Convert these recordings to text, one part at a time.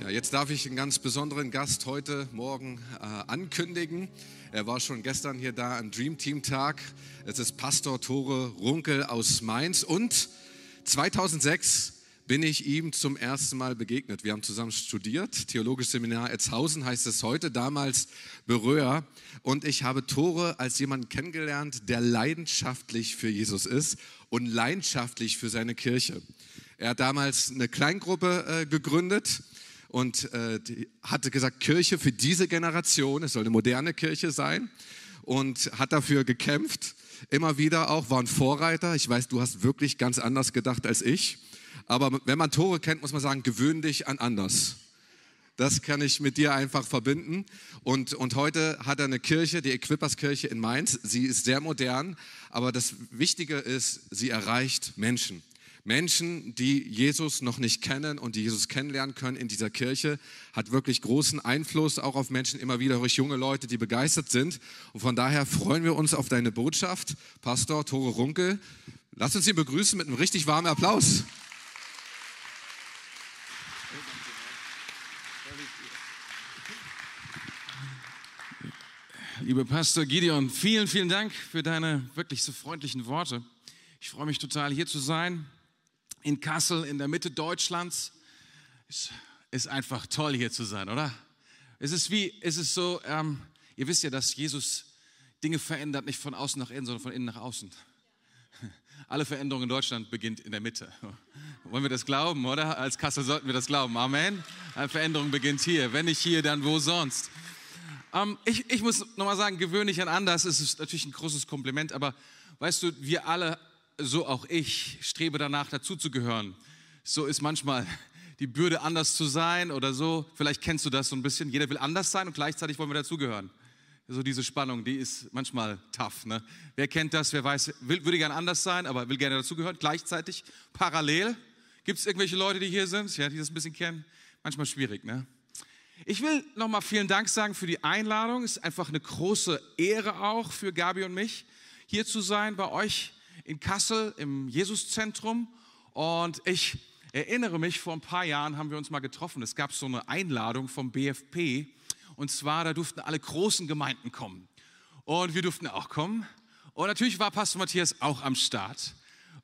Ja, jetzt darf ich einen ganz besonderen Gast heute Morgen äh, ankündigen. Er war schon gestern hier da am Dream Team Tag. Es ist Pastor Tore Runkel aus Mainz und 2006 bin ich ihm zum ersten Mal begegnet. Wir haben zusammen studiert, Theologisches Seminar Etzhausen heißt es heute, damals Beröa. Und ich habe Tore als jemanden kennengelernt, der leidenschaftlich für Jesus ist und leidenschaftlich für seine Kirche. Er hat damals eine Kleingruppe äh, gegründet und äh, hatte gesagt, Kirche für diese Generation, es soll eine moderne Kirche sein und hat dafür gekämpft. Immer wieder auch, war ein Vorreiter. Ich weiß, du hast wirklich ganz anders gedacht als ich. Aber wenn man Tore kennt, muss man sagen, gewöhn dich an anders. Das kann ich mit dir einfach verbinden. Und, und heute hat er eine Kirche, die Equippers-Kirche in Mainz. Sie ist sehr modern, aber das Wichtige ist, sie erreicht Menschen. Menschen, die Jesus noch nicht kennen und die Jesus kennenlernen können in dieser Kirche, hat wirklich großen Einfluss auch auf Menschen, immer wieder durch junge Leute, die begeistert sind. Und von daher freuen wir uns auf deine Botschaft, Pastor Tore Runke. Lass uns ihn begrüßen mit einem richtig warmen Applaus. Lieber Pastor Gideon, vielen, vielen Dank für deine wirklich so freundlichen Worte. Ich freue mich total, hier zu sein in Kassel, in der Mitte Deutschlands. Es ist einfach toll, hier zu sein, oder? Es ist wie, es ist so, ähm, ihr wisst ja, dass Jesus Dinge verändert, nicht von außen nach innen, sondern von innen nach außen. Alle Veränderung in Deutschland beginnt in der Mitte. Wollen wir das glauben, oder? Als Kassel sollten wir das glauben. Amen. Eine Veränderung beginnt hier. Wenn nicht hier, dann wo sonst? Ähm, ich, ich muss nochmal sagen, gewöhnlich an anders. Es ist natürlich ein großes Kompliment, aber weißt du, wir alle so auch ich strebe danach, dazuzugehören. So ist manchmal die Bürde, anders zu sein oder so. Vielleicht kennst du das so ein bisschen. Jeder will anders sein und gleichzeitig wollen wir dazugehören. So diese Spannung, die ist manchmal tough. Ne? Wer kennt das? Wer weiß, will, würde gerne anders sein, aber will gerne dazugehören. Gleichzeitig, parallel. Gibt es irgendwelche Leute, die hier sind, ja, die das ein bisschen kennen? Manchmal schwierig, ne? Ich will nochmal vielen Dank sagen für die Einladung. Es ist einfach eine große Ehre auch für Gabi und mich, hier zu sein bei euch in Kassel im Jesuszentrum und ich erinnere mich, vor ein paar Jahren haben wir uns mal getroffen. Es gab so eine Einladung vom BFP und zwar, da durften alle großen Gemeinden kommen und wir durften auch kommen. Und natürlich war Pastor Matthias auch am Start.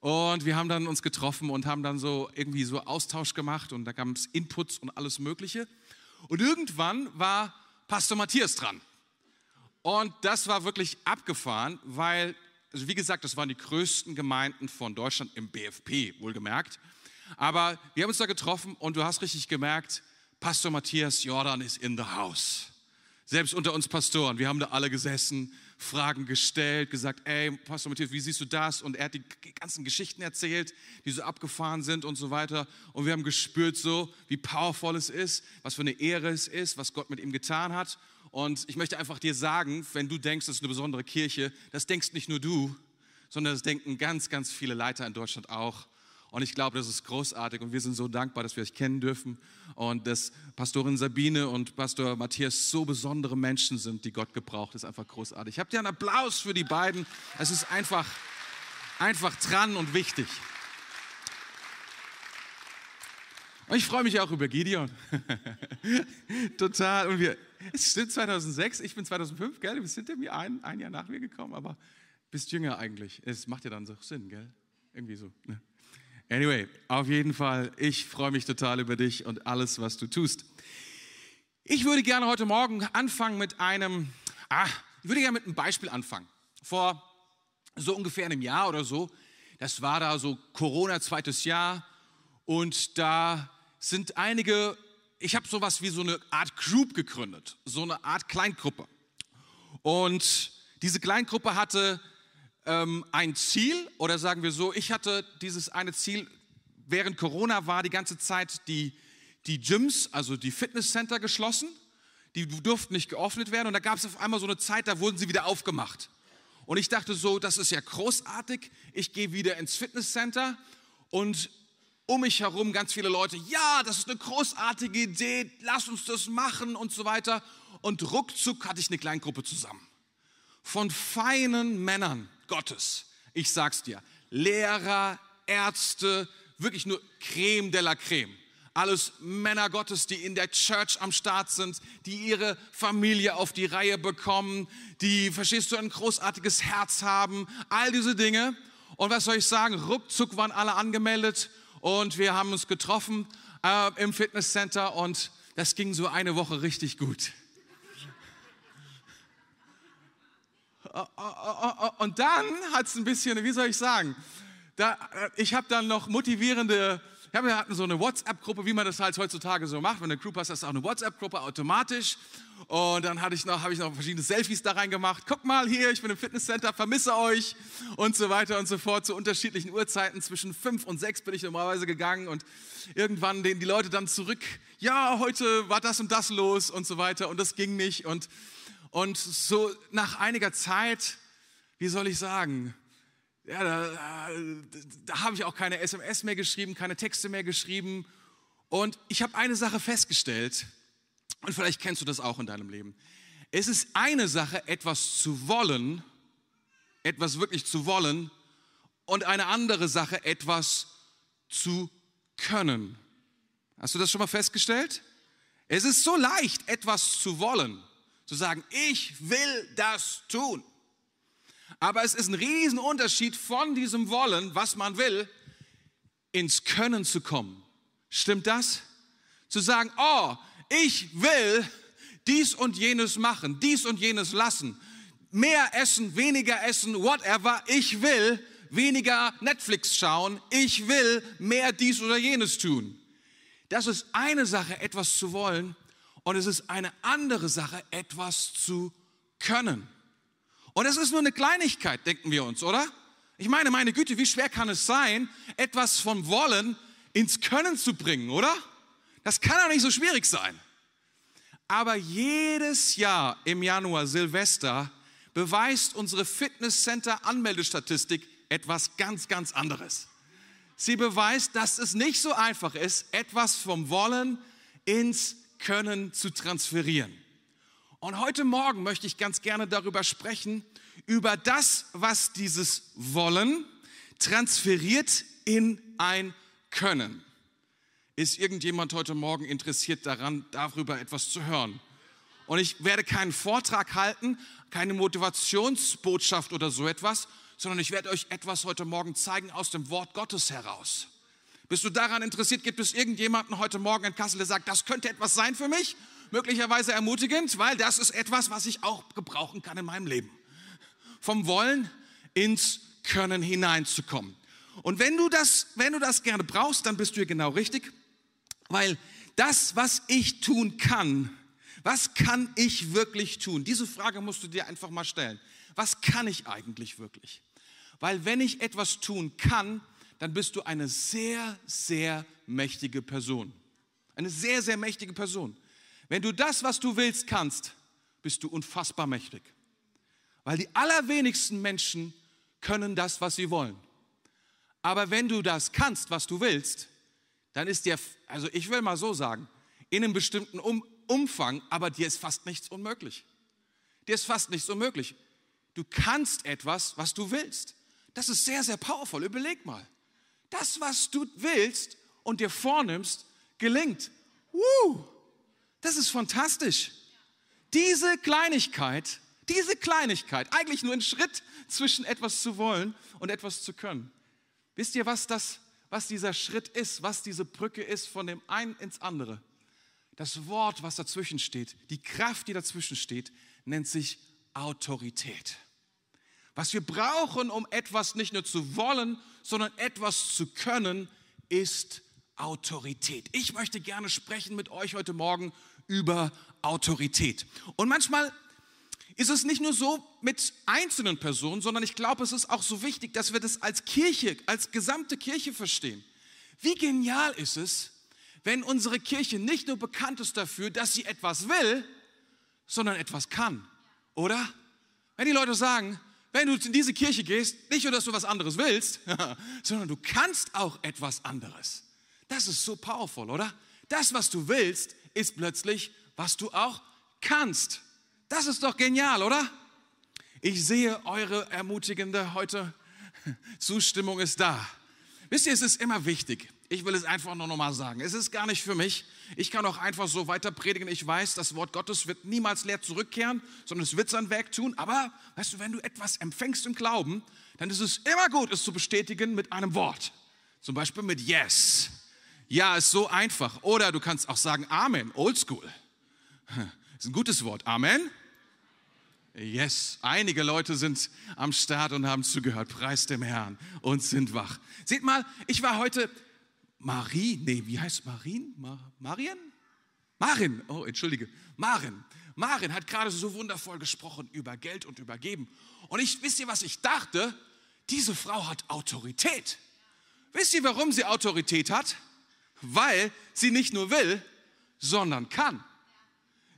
Und wir haben dann uns getroffen und haben dann so irgendwie so Austausch gemacht und da gab es Inputs und alles Mögliche. Und irgendwann war Pastor Matthias dran. Und das war wirklich abgefahren, weil also wie gesagt, das waren die größten Gemeinden von Deutschland im BFP, wohlgemerkt. Aber wir haben uns da getroffen und du hast richtig gemerkt, Pastor Matthias Jordan ist in the house. Selbst unter uns Pastoren, wir haben da alle gesessen, Fragen gestellt, gesagt, ey, Pastor Matthias, wie siehst du das? Und er hat die ganzen Geschichten erzählt, die so abgefahren sind und so weiter. Und wir haben gespürt so, wie powerful es ist, was für eine Ehre es ist, was Gott mit ihm getan hat. Und ich möchte einfach dir sagen, wenn du denkst, das ist eine besondere Kirche, das denkst nicht nur du, sondern das denken ganz, ganz viele Leiter in Deutschland auch. Und ich glaube, das ist großartig und wir sind so dankbar, dass wir euch kennen dürfen und dass Pastorin Sabine und Pastor Matthias so besondere Menschen sind, die Gott gebraucht. Das ist einfach großartig. Ich habe dir einen Applaus für die beiden. Es ist einfach, einfach dran und wichtig. Und ich freue mich auch über Gideon. Total. Und wir, es stimmt 2006, ich bin 2005, gell? Wir sind mir ein, ein Jahr nach mir gekommen, aber bist jünger eigentlich. Es macht ja dann so Sinn, gell? Irgendwie so. Ne? Anyway, auf jeden Fall, ich freue mich total über dich und alles, was du tust. Ich würde gerne heute Morgen anfangen mit einem, ah, ich würde gerne mit einem Beispiel anfangen. Vor so ungefähr einem Jahr oder so, das war da so Corona zweites Jahr und da sind einige, ich habe sowas wie so eine Art Group gegründet, so eine Art Kleingruppe. Und diese Kleingruppe hatte ähm, ein Ziel oder sagen wir so, ich hatte dieses eine Ziel, während Corona war die ganze Zeit die, die Gyms, also die Fitnesscenter geschlossen, die durften nicht geöffnet werden und da gab es auf einmal so eine Zeit, da wurden sie wieder aufgemacht. Und ich dachte so, das ist ja großartig, ich gehe wieder ins Fitnesscenter und um mich herum ganz viele Leute, ja, das ist eine großartige Idee, lass uns das machen und so weiter. Und ruckzuck hatte ich eine Kleingruppe zusammen von feinen Männern Gottes. Ich sag's dir, Lehrer, Ärzte, wirklich nur Creme de la Creme. alles Männer Gottes, die in der Church am Start sind, die ihre Familie auf die Reihe bekommen, die, verstehst du, ein großartiges Herz haben, all diese Dinge. Und was soll ich sagen, ruckzuck waren alle angemeldet und wir haben uns getroffen äh, im Fitnesscenter und das ging so eine Woche richtig gut. Und dann hat es ein bisschen, wie soll ich sagen, da, ich habe dann noch motivierende, wir hatten so eine WhatsApp-Gruppe, wie man das halt heutzutage so macht. Wenn eine Crew hast, du auch eine WhatsApp-Gruppe automatisch. Und dann hatte ich noch, habe ich noch verschiedene Selfies da reingemacht. Guck mal hier, ich bin im Fitnesscenter, vermisse euch und so weiter und so fort. Zu unterschiedlichen Uhrzeiten zwischen fünf und sechs bin ich normalerweise gegangen und irgendwann den die Leute dann zurück. Ja, heute war das und das los und so weiter und das ging nicht und und so nach einiger Zeit, wie soll ich sagen, ja, da, da habe ich auch keine SMS mehr geschrieben, keine Texte mehr geschrieben. Und ich habe eine Sache festgestellt, und vielleicht kennst du das auch in deinem Leben. Es ist eine Sache, etwas zu wollen, etwas wirklich zu wollen, und eine andere Sache, etwas zu können. Hast du das schon mal festgestellt? Es ist so leicht, etwas zu wollen zu sagen, ich will das tun. Aber es ist ein Riesenunterschied von diesem Wollen, was man will, ins Können zu kommen. Stimmt das? Zu sagen, oh, ich will dies und jenes machen, dies und jenes lassen, mehr essen, weniger essen, whatever. Ich will weniger Netflix schauen, ich will mehr dies oder jenes tun. Das ist eine Sache, etwas zu wollen und es ist eine andere Sache, etwas zu können. Und es ist nur eine Kleinigkeit, denken wir uns, oder? Ich meine, meine Güte, wie schwer kann es sein, etwas vom Wollen ins Können zu bringen, oder? Das kann doch nicht so schwierig sein. Aber jedes Jahr im Januar Silvester beweist unsere Fitnesscenter-Anmeldestatistik etwas ganz, ganz anderes. Sie beweist, dass es nicht so einfach ist, etwas vom Wollen ins können zu transferieren. Und heute Morgen möchte ich ganz gerne darüber sprechen, über das, was dieses Wollen transferiert in ein Können. Ist irgendjemand heute Morgen interessiert daran, darüber etwas zu hören? Und ich werde keinen Vortrag halten, keine Motivationsbotschaft oder so etwas, sondern ich werde euch etwas heute Morgen zeigen aus dem Wort Gottes heraus. Bist du daran interessiert? Gibt es irgendjemanden heute Morgen in Kassel, der sagt, das könnte etwas sein für mich? Möglicherweise ermutigend, weil das ist etwas, was ich auch gebrauchen kann in meinem Leben. Vom Wollen ins Können hineinzukommen. Und wenn du das, wenn du das gerne brauchst, dann bist du hier genau richtig, weil das, was ich tun kann, was kann ich wirklich tun? Diese Frage musst du dir einfach mal stellen. Was kann ich eigentlich wirklich? Weil wenn ich etwas tun kann, dann bist du eine sehr, sehr mächtige Person. Eine sehr, sehr mächtige Person. Wenn du das, was du willst, kannst, bist du unfassbar mächtig. Weil die allerwenigsten Menschen können das, was sie wollen. Aber wenn du das kannst, was du willst, dann ist dir, also ich will mal so sagen, in einem bestimmten um Umfang, aber dir ist fast nichts unmöglich. Dir ist fast nichts unmöglich. Du kannst etwas, was du willst. Das ist sehr, sehr powerful. Überleg mal das, was du willst und dir vornimmst, gelingt. Woo, das ist fantastisch. Diese Kleinigkeit, diese Kleinigkeit, eigentlich nur ein Schritt zwischen etwas zu wollen und etwas zu können. Wisst ihr, was das, was dieser Schritt ist, was diese Brücke ist von dem einen ins andere? Das Wort, was dazwischen steht, die Kraft, die dazwischen steht, nennt sich Autorität. Was wir brauchen, um etwas nicht nur zu wollen, sondern etwas zu können, ist Autorität. Ich möchte gerne sprechen mit euch heute Morgen über Autorität. Und manchmal ist es nicht nur so mit einzelnen Personen, sondern ich glaube, es ist auch so wichtig, dass wir das als Kirche, als gesamte Kirche verstehen. Wie genial ist es, wenn unsere Kirche nicht nur bekannt ist dafür, dass sie etwas will, sondern etwas kann, oder? Wenn die Leute sagen, wenn du in diese Kirche gehst, nicht nur, dass du was anderes willst, sondern du kannst auch etwas anderes. Das ist so powerful, oder? Das, was du willst, ist plötzlich, was du auch kannst. Das ist doch genial, oder? Ich sehe eure ermutigende heute Zustimmung ist da. Wisst ihr, es ist immer wichtig. Ich will es einfach nur nochmal sagen. Es ist gar nicht für mich. Ich kann auch einfach so weiter predigen. Ich weiß, das Wort Gottes wird niemals leer zurückkehren, sondern es wird sein Werk tun. Aber, weißt du, wenn du etwas empfängst im Glauben, dann ist es immer gut, es zu bestätigen mit einem Wort. Zum Beispiel mit Yes. Ja, ist so einfach. Oder du kannst auch sagen Amen, Oldschool. Ist ein gutes Wort. Amen. Yes, einige Leute sind am Start und haben zugehört. Preis dem Herrn und sind wach. Seht mal, ich war heute Marie, nee, wie heißt Marien? Mar Marien? Marin, oh, entschuldige, Marin. Marin hat gerade so wundervoll gesprochen über Geld und über Geben. Und ich, wisst ihr, was ich dachte? Diese Frau hat Autorität. Wisst ihr, warum sie Autorität hat? Weil sie nicht nur will, sondern kann.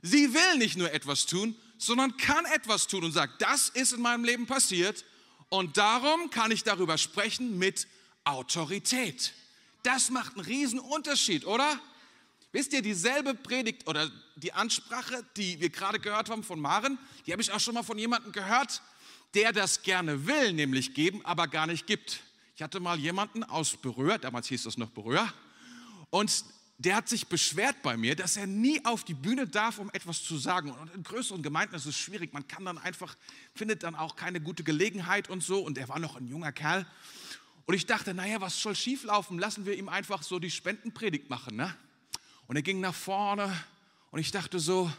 Sie will nicht nur etwas tun, sondern kann etwas tun und sagt, das ist in meinem Leben passiert und darum kann ich darüber sprechen mit Autorität. Das macht einen riesen Unterschied, oder? Wisst ihr, dieselbe Predigt oder die Ansprache, die wir gerade gehört haben von Maren, die habe ich auch schon mal von jemandem gehört, der das gerne will, nämlich geben, aber gar nicht gibt. Ich hatte mal jemanden aus Berühr, damals hieß das noch Berühr, und der hat sich beschwert bei mir, dass er nie auf die Bühne darf, um etwas zu sagen. Und in größeren Gemeinden ist es schwierig. Man kann dann einfach, findet dann auch keine gute Gelegenheit und so. Und er war noch ein junger Kerl. Und ich dachte, naja, was soll schieflaufen? Lassen wir ihm einfach so die Spendenpredigt machen. Ne? Und er ging nach vorne und ich dachte so,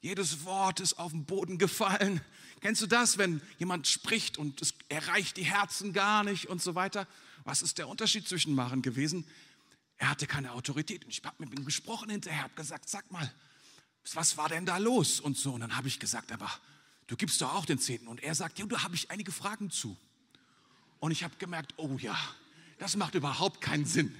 jedes Wort ist auf den Boden gefallen. Kennst du das, wenn jemand spricht und es erreicht die Herzen gar nicht und so weiter? Was ist der Unterschied zwischen Maren gewesen? Er hatte keine Autorität. Und ich habe mit ihm gesprochen hinterher, habe gesagt, sag mal, was war denn da los? Und so. Und dann habe ich gesagt, aber du gibst doch auch den Zehnten. Und er sagt, ja, da habe ich einige Fragen zu. Und ich habe gemerkt, oh ja, das macht überhaupt keinen Sinn.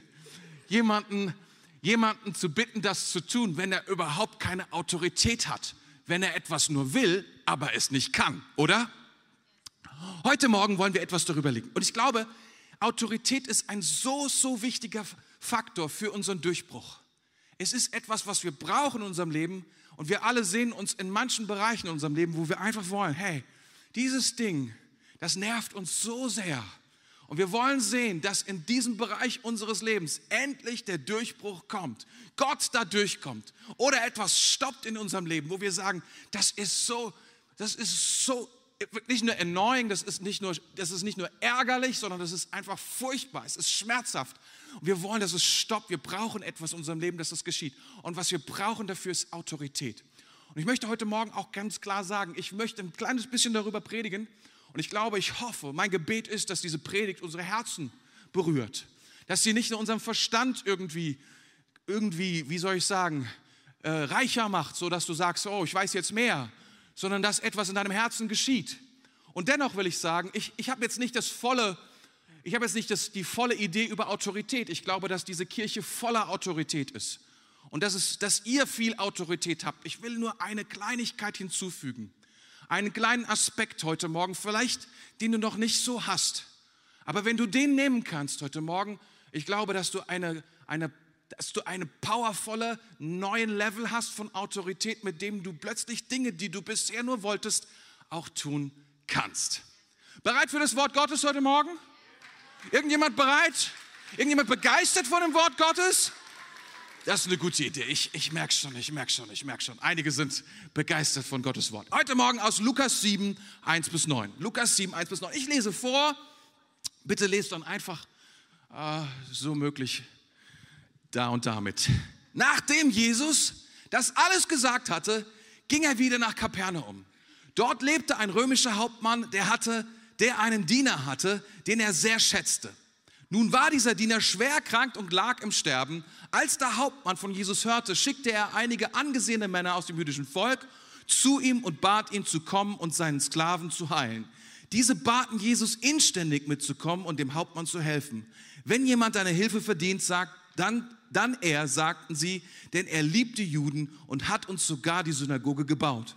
Jemanden, jemanden zu bitten, das zu tun, wenn er überhaupt keine Autorität hat, wenn er etwas nur will, aber es nicht kann, oder? Heute Morgen wollen wir etwas darüber legen. Und ich glaube, Autorität ist ein so, so wichtiger Faktor für unseren Durchbruch. Es ist etwas, was wir brauchen in unserem Leben und wir alle sehen uns in manchen Bereichen in unserem Leben, wo wir einfach wollen, hey, dieses Ding, das nervt uns so sehr. Und wir wollen sehen, dass in diesem Bereich unseres Lebens endlich der Durchbruch kommt. Gott da durchkommt. Oder etwas stoppt in unserem Leben, wo wir sagen, das ist so, das ist so nicht nur annoying, das das ist nicht nur ärgerlich, sondern das ist einfach furchtbar, es ist schmerzhaft. Und wir wollen, dass es stoppt. Wir brauchen etwas in unserem Leben, dass das geschieht. Und was wir brauchen dafür ist Autorität. Und ich möchte heute Morgen auch ganz klar sagen, ich möchte ein kleines bisschen darüber predigen. Und ich glaube, ich hoffe, mein Gebet ist, dass diese Predigt unsere Herzen berührt. Dass sie nicht nur unseren Verstand irgendwie, irgendwie, wie soll ich sagen, äh, reicher macht, so dass du sagst, oh, ich weiß jetzt mehr, sondern dass etwas in deinem Herzen geschieht. Und dennoch will ich sagen, ich, ich habe jetzt nicht das volle, ich habe jetzt nicht das, die volle Idee über Autorität. Ich glaube, dass diese Kirche voller Autorität ist. Und dass, es, dass ihr viel Autorität habt. Ich will nur eine Kleinigkeit hinzufügen. Einen kleinen Aspekt heute Morgen, vielleicht den du noch nicht so hast. Aber wenn du den nehmen kannst heute Morgen, ich glaube, dass du eine, eine dass du eine powervolle neuen Level hast von Autorität, mit dem du plötzlich Dinge, die du bisher nur wolltest, auch tun kannst. Bereit für das Wort Gottes heute Morgen? Irgendjemand bereit? Irgendjemand begeistert von dem Wort Gottes? Das ist eine gute Idee. Ich, ich merke schon, ich merke schon, ich merke schon. Einige sind begeistert von Gottes Wort. Heute Morgen aus Lukas 7, 1 bis 9. Lukas 7, 1 bis 9. Ich lese vor. Bitte lest dann einfach äh, so möglich da und damit. Nachdem Jesus das alles gesagt hatte, ging er wieder nach Kapernaum. Dort lebte ein römischer Hauptmann, der hatte, der einen Diener hatte, den er sehr schätzte. Nun war dieser Diener schwer erkrankt und lag im Sterben. Als der Hauptmann von Jesus hörte, schickte er einige angesehene Männer aus dem jüdischen Volk zu ihm und bat ihn zu kommen und seinen Sklaven zu heilen. Diese baten Jesus inständig mitzukommen und dem Hauptmann zu helfen. Wenn jemand deine Hilfe verdient, sagt, dann dann er, sagten sie, denn er liebt die Juden und hat uns sogar die Synagoge gebaut.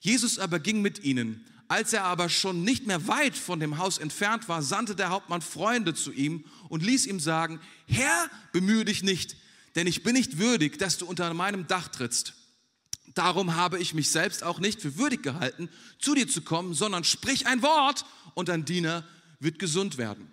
Jesus aber ging mit ihnen. Als er aber schon nicht mehr weit von dem Haus entfernt war, sandte der Hauptmann Freunde zu ihm und ließ ihm sagen, Herr, bemühe dich nicht, denn ich bin nicht würdig, dass du unter meinem Dach trittst. Darum habe ich mich selbst auch nicht für würdig gehalten, zu dir zu kommen, sondern sprich ein Wort und dein Diener wird gesund werden.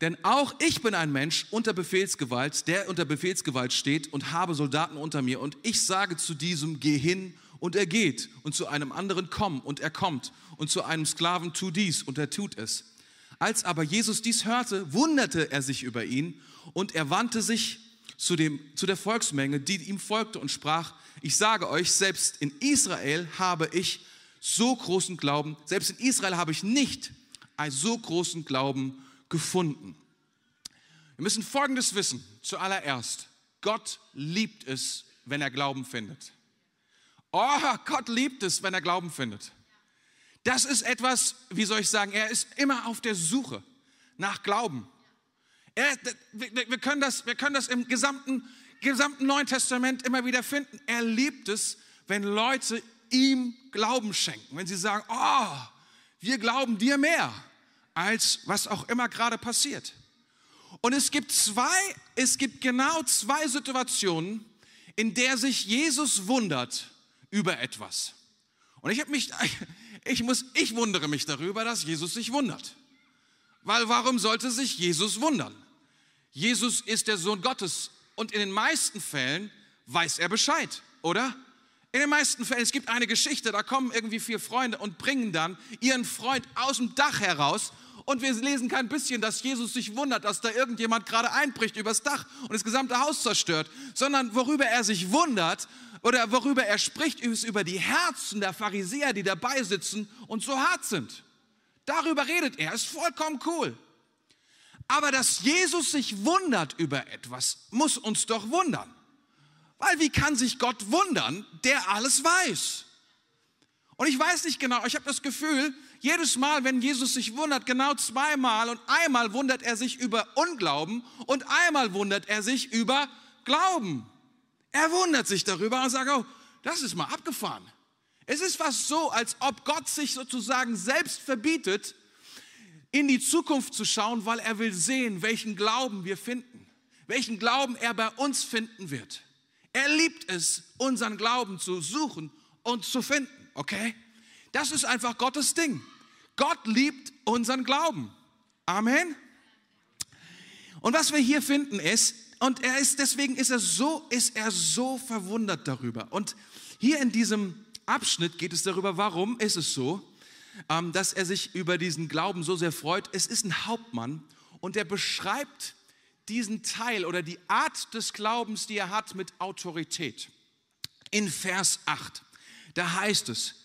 Denn auch ich bin ein Mensch unter Befehlsgewalt, der unter Befehlsgewalt steht und habe Soldaten unter mir. Und ich sage zu diesem, geh hin und er geht. Und zu einem anderen, komm und er kommt. Und zu einem Sklaven, tu dies und er tut es. Als aber Jesus dies hörte, wunderte er sich über ihn und er wandte sich zu, dem, zu der Volksmenge, die ihm folgte und sprach, ich sage euch, selbst in Israel habe ich so großen Glauben, selbst in Israel habe ich nicht einen so großen Glauben gefunden. Wir müssen Folgendes wissen. Zuallererst, Gott liebt es, wenn er Glauben findet. Oh, Gott liebt es, wenn er Glauben findet. Das ist etwas, wie soll ich sagen, er ist immer auf der Suche nach Glauben. Er, wir, können das, wir können das im gesamten, gesamten Neuen Testament immer wieder finden. Er liebt es, wenn Leute ihm Glauben schenken, wenn sie sagen, oh, wir glauben dir mehr als was auch immer gerade passiert. Und es gibt zwei, es gibt genau zwei Situationen, in der sich Jesus wundert über etwas. Und ich habe mich, ich muss, ich wundere mich darüber, dass Jesus sich wundert. Weil warum sollte sich Jesus wundern? Jesus ist der Sohn Gottes und in den meisten Fällen weiß er Bescheid, oder? In den meisten Fällen, es gibt eine Geschichte, da kommen irgendwie vier Freunde und bringen dann ihren Freund aus dem Dach heraus und wir lesen kein bisschen, dass Jesus sich wundert, dass da irgendjemand gerade einbricht übers Dach und das gesamte Haus zerstört, sondern worüber er sich wundert oder worüber er spricht, ist über die Herzen der Pharisäer, die dabei sitzen und so hart sind. Darüber redet er, ist vollkommen cool. Aber dass Jesus sich wundert über etwas, muss uns doch wundern. Weil wie kann sich Gott wundern, der alles weiß? Und ich weiß nicht genau, ich habe das Gefühl, jedes Mal, wenn Jesus sich wundert, genau zweimal und einmal wundert er sich über Unglauben und einmal wundert er sich über Glauben. Er wundert sich darüber und sagt, oh, das ist mal abgefahren. Es ist fast so, als ob Gott sich sozusagen selbst verbietet, in die Zukunft zu schauen, weil er will sehen, welchen Glauben wir finden, welchen Glauben er bei uns finden wird. Er liebt es, unseren Glauben zu suchen und zu finden, okay? Das ist einfach Gottes Ding. Gott liebt unseren Glauben. Amen. Und was wir hier finden ist, und er ist, deswegen ist er so, ist er so verwundert darüber. Und hier in diesem Abschnitt geht es darüber, warum ist es so, ähm, dass er sich über diesen Glauben so sehr freut. Es ist ein Hauptmann und er beschreibt diesen Teil oder die Art des Glaubens, die er hat, mit Autorität. In Vers 8, da heißt es,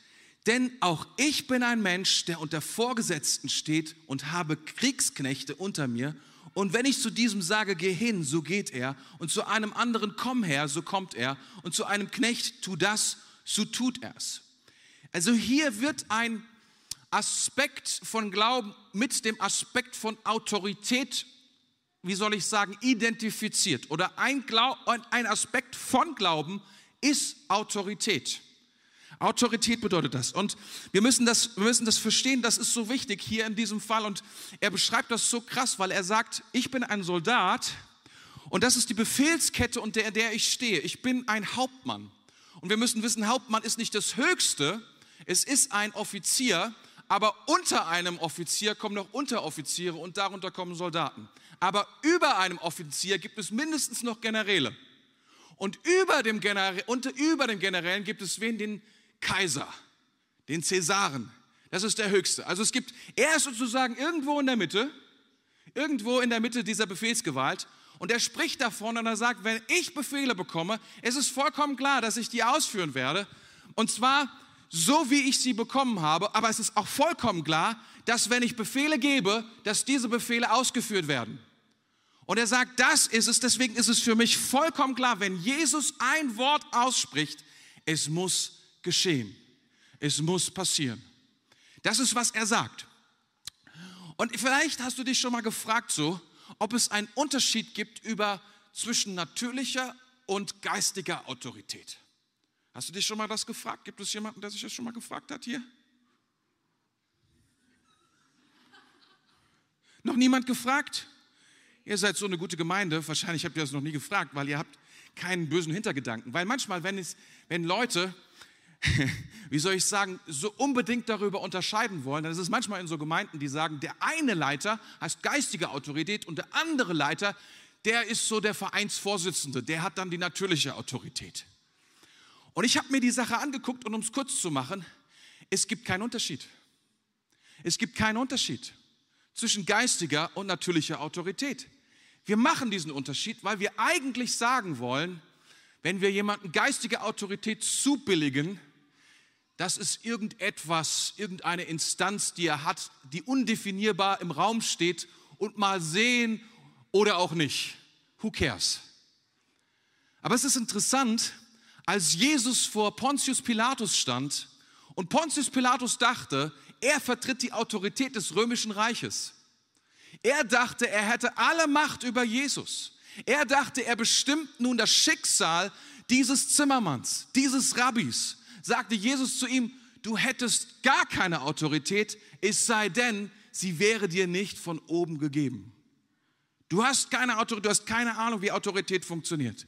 denn auch ich bin ein Mensch, der unter Vorgesetzten steht und habe Kriegsknechte unter mir. Und wenn ich zu diesem sage, geh hin, so geht er. Und zu einem anderen, komm her, so kommt er. Und zu einem Knecht, tu das, so tut er's. Also hier wird ein Aspekt von Glauben mit dem Aspekt von Autorität, wie soll ich sagen, identifiziert. Oder ein, Glaub, ein Aspekt von Glauben ist Autorität. Autorität bedeutet das. Und wir müssen das, wir müssen das verstehen, das ist so wichtig hier in diesem Fall. Und er beschreibt das so krass, weil er sagt, ich bin ein Soldat und das ist die Befehlskette, unter der, ich stehe. Ich bin ein Hauptmann. Und wir müssen wissen, Hauptmann ist nicht das Höchste, es ist ein Offizier, aber unter einem Offizier kommen noch Unteroffiziere und darunter kommen Soldaten. Aber über einem Offizier gibt es mindestens noch Generäle. Und über dem, Generä unter, über dem Generälen gibt es wen? Den Kaiser, den Cäsaren. Das ist der Höchste. Also es gibt, er ist sozusagen irgendwo in der Mitte, irgendwo in der Mitte dieser Befehlsgewalt. Und er spricht davon und er sagt, wenn ich Befehle bekomme, ist es vollkommen klar, dass ich die ausführen werde. Und zwar so, wie ich sie bekommen habe. Aber es ist auch vollkommen klar, dass wenn ich Befehle gebe, dass diese Befehle ausgeführt werden. Und er sagt, das ist es. Deswegen ist es für mich vollkommen klar, wenn Jesus ein Wort ausspricht, es muss geschehen. Es muss passieren. Das ist, was er sagt. Und vielleicht hast du dich schon mal gefragt, so, ob es einen Unterschied gibt über zwischen natürlicher und geistiger Autorität. Hast du dich schon mal das gefragt? Gibt es jemanden, der sich das schon mal gefragt hat hier? Noch niemand gefragt? Ihr seid so eine gute Gemeinde, wahrscheinlich habt ihr das noch nie gefragt, weil ihr habt keinen bösen Hintergedanken. Weil manchmal, wenn, es, wenn Leute wie soll ich sagen, so unbedingt darüber unterscheiden wollen. Denn es ist manchmal in so Gemeinden, die sagen, der eine Leiter heißt geistige Autorität und der andere Leiter, der ist so der Vereinsvorsitzende, der hat dann die natürliche Autorität. Und ich habe mir die Sache angeguckt und um es kurz zu machen, es gibt keinen Unterschied. Es gibt keinen Unterschied zwischen geistiger und natürlicher Autorität. Wir machen diesen Unterschied, weil wir eigentlich sagen wollen, wenn wir jemanden geistige Autorität zubilligen, das ist irgendetwas, irgendeine Instanz, die er hat, die undefinierbar im Raum steht und mal sehen oder auch nicht. Who cares? Aber es ist interessant, als Jesus vor Pontius Pilatus stand und Pontius Pilatus dachte, er vertritt die Autorität des römischen Reiches. Er dachte, er hätte alle Macht über Jesus. Er dachte, er bestimmt nun das Schicksal dieses Zimmermanns, dieses Rabbis sagte Jesus zu ihm, du hättest gar keine Autorität, es sei denn, sie wäre dir nicht von oben gegeben. Du hast keine Autorität, du hast keine Ahnung, wie Autorität funktioniert.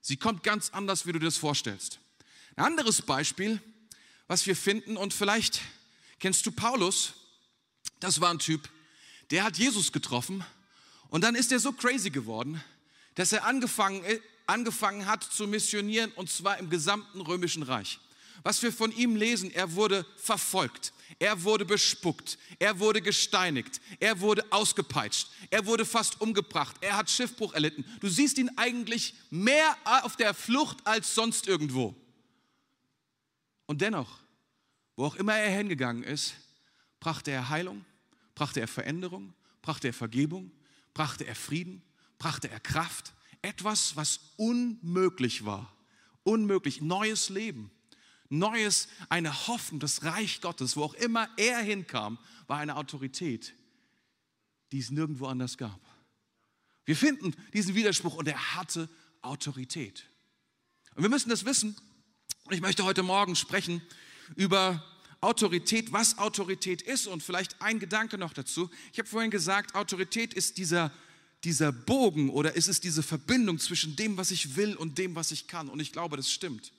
Sie kommt ganz anders, wie du dir das vorstellst. Ein anderes Beispiel, was wir finden, und vielleicht kennst du Paulus, das war ein Typ, der hat Jesus getroffen und dann ist er so crazy geworden, dass er angefangen, angefangen hat zu missionieren und zwar im gesamten römischen Reich. Was wir von ihm lesen, er wurde verfolgt, er wurde bespuckt, er wurde gesteinigt, er wurde ausgepeitscht, er wurde fast umgebracht, er hat Schiffbruch erlitten. Du siehst ihn eigentlich mehr auf der Flucht als sonst irgendwo. Und dennoch, wo auch immer er hingegangen ist, brachte er Heilung, brachte er Veränderung, brachte er Vergebung, brachte er Frieden, brachte er Kraft, etwas, was unmöglich war. Unmöglich. Neues Leben. Neues, eine Hoffnung, das Reich Gottes, wo auch immer er hinkam, war eine Autorität, die es nirgendwo anders gab. Wir finden diesen Widerspruch und er hatte Autorität. Und wir müssen das wissen. Ich möchte heute Morgen sprechen über Autorität, was Autorität ist und vielleicht ein Gedanke noch dazu. Ich habe vorhin gesagt, Autorität ist dieser dieser Bogen oder ist es diese Verbindung zwischen dem, was ich will und dem, was ich kann? Und ich glaube, das stimmt.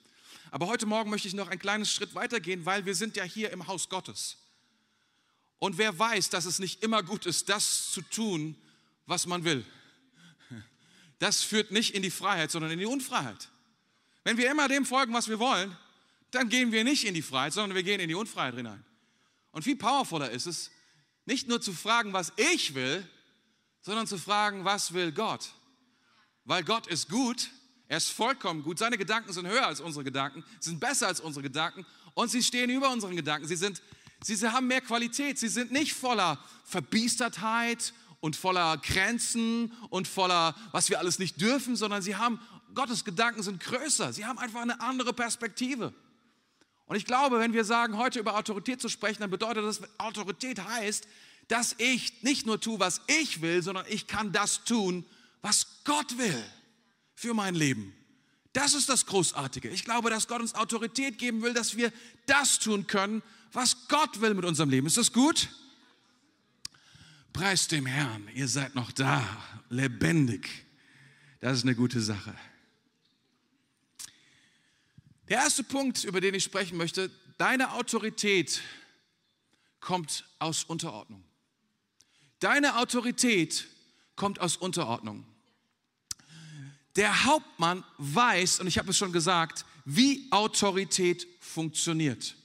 Aber heute Morgen möchte ich noch einen kleinen Schritt weitergehen, weil wir sind ja hier im Haus Gottes. Und wer weiß, dass es nicht immer gut ist, das zu tun, was man will. Das führt nicht in die Freiheit, sondern in die Unfreiheit. Wenn wir immer dem folgen, was wir wollen, dann gehen wir nicht in die Freiheit, sondern wir gehen in die Unfreiheit hinein. Und viel powervoller ist es, nicht nur zu fragen, was ich will, sondern zu fragen, was will Gott? Weil Gott ist gut, er ist vollkommen gut, seine Gedanken sind höher als unsere Gedanken, sind besser als unsere Gedanken und sie stehen über unseren Gedanken. Sie, sind, sie, haben mehr Qualität, sie sind nicht voller Verbiestertheit und voller Grenzen und voller, was wir alles nicht dürfen, sondern sie haben, Gottes Gedanken sind größer, sie haben einfach eine andere Perspektive. Und ich glaube, wenn wir sagen, heute über Autorität zu sprechen, dann bedeutet das, Autorität heißt, dass ich nicht nur tue, was ich will, sondern ich kann das tun, was Gott will für mein Leben. Das ist das Großartige. Ich glaube, dass Gott uns Autorität geben will, dass wir das tun können, was Gott will mit unserem Leben. Ist das gut? Preist dem Herrn, ihr seid noch da, lebendig. Das ist eine gute Sache. Der erste Punkt, über den ich sprechen möchte, deine Autorität kommt aus Unterordnung. Deine Autorität kommt aus Unterordnung. Der Hauptmann weiß, und ich habe es schon gesagt, wie Autorität funktioniert.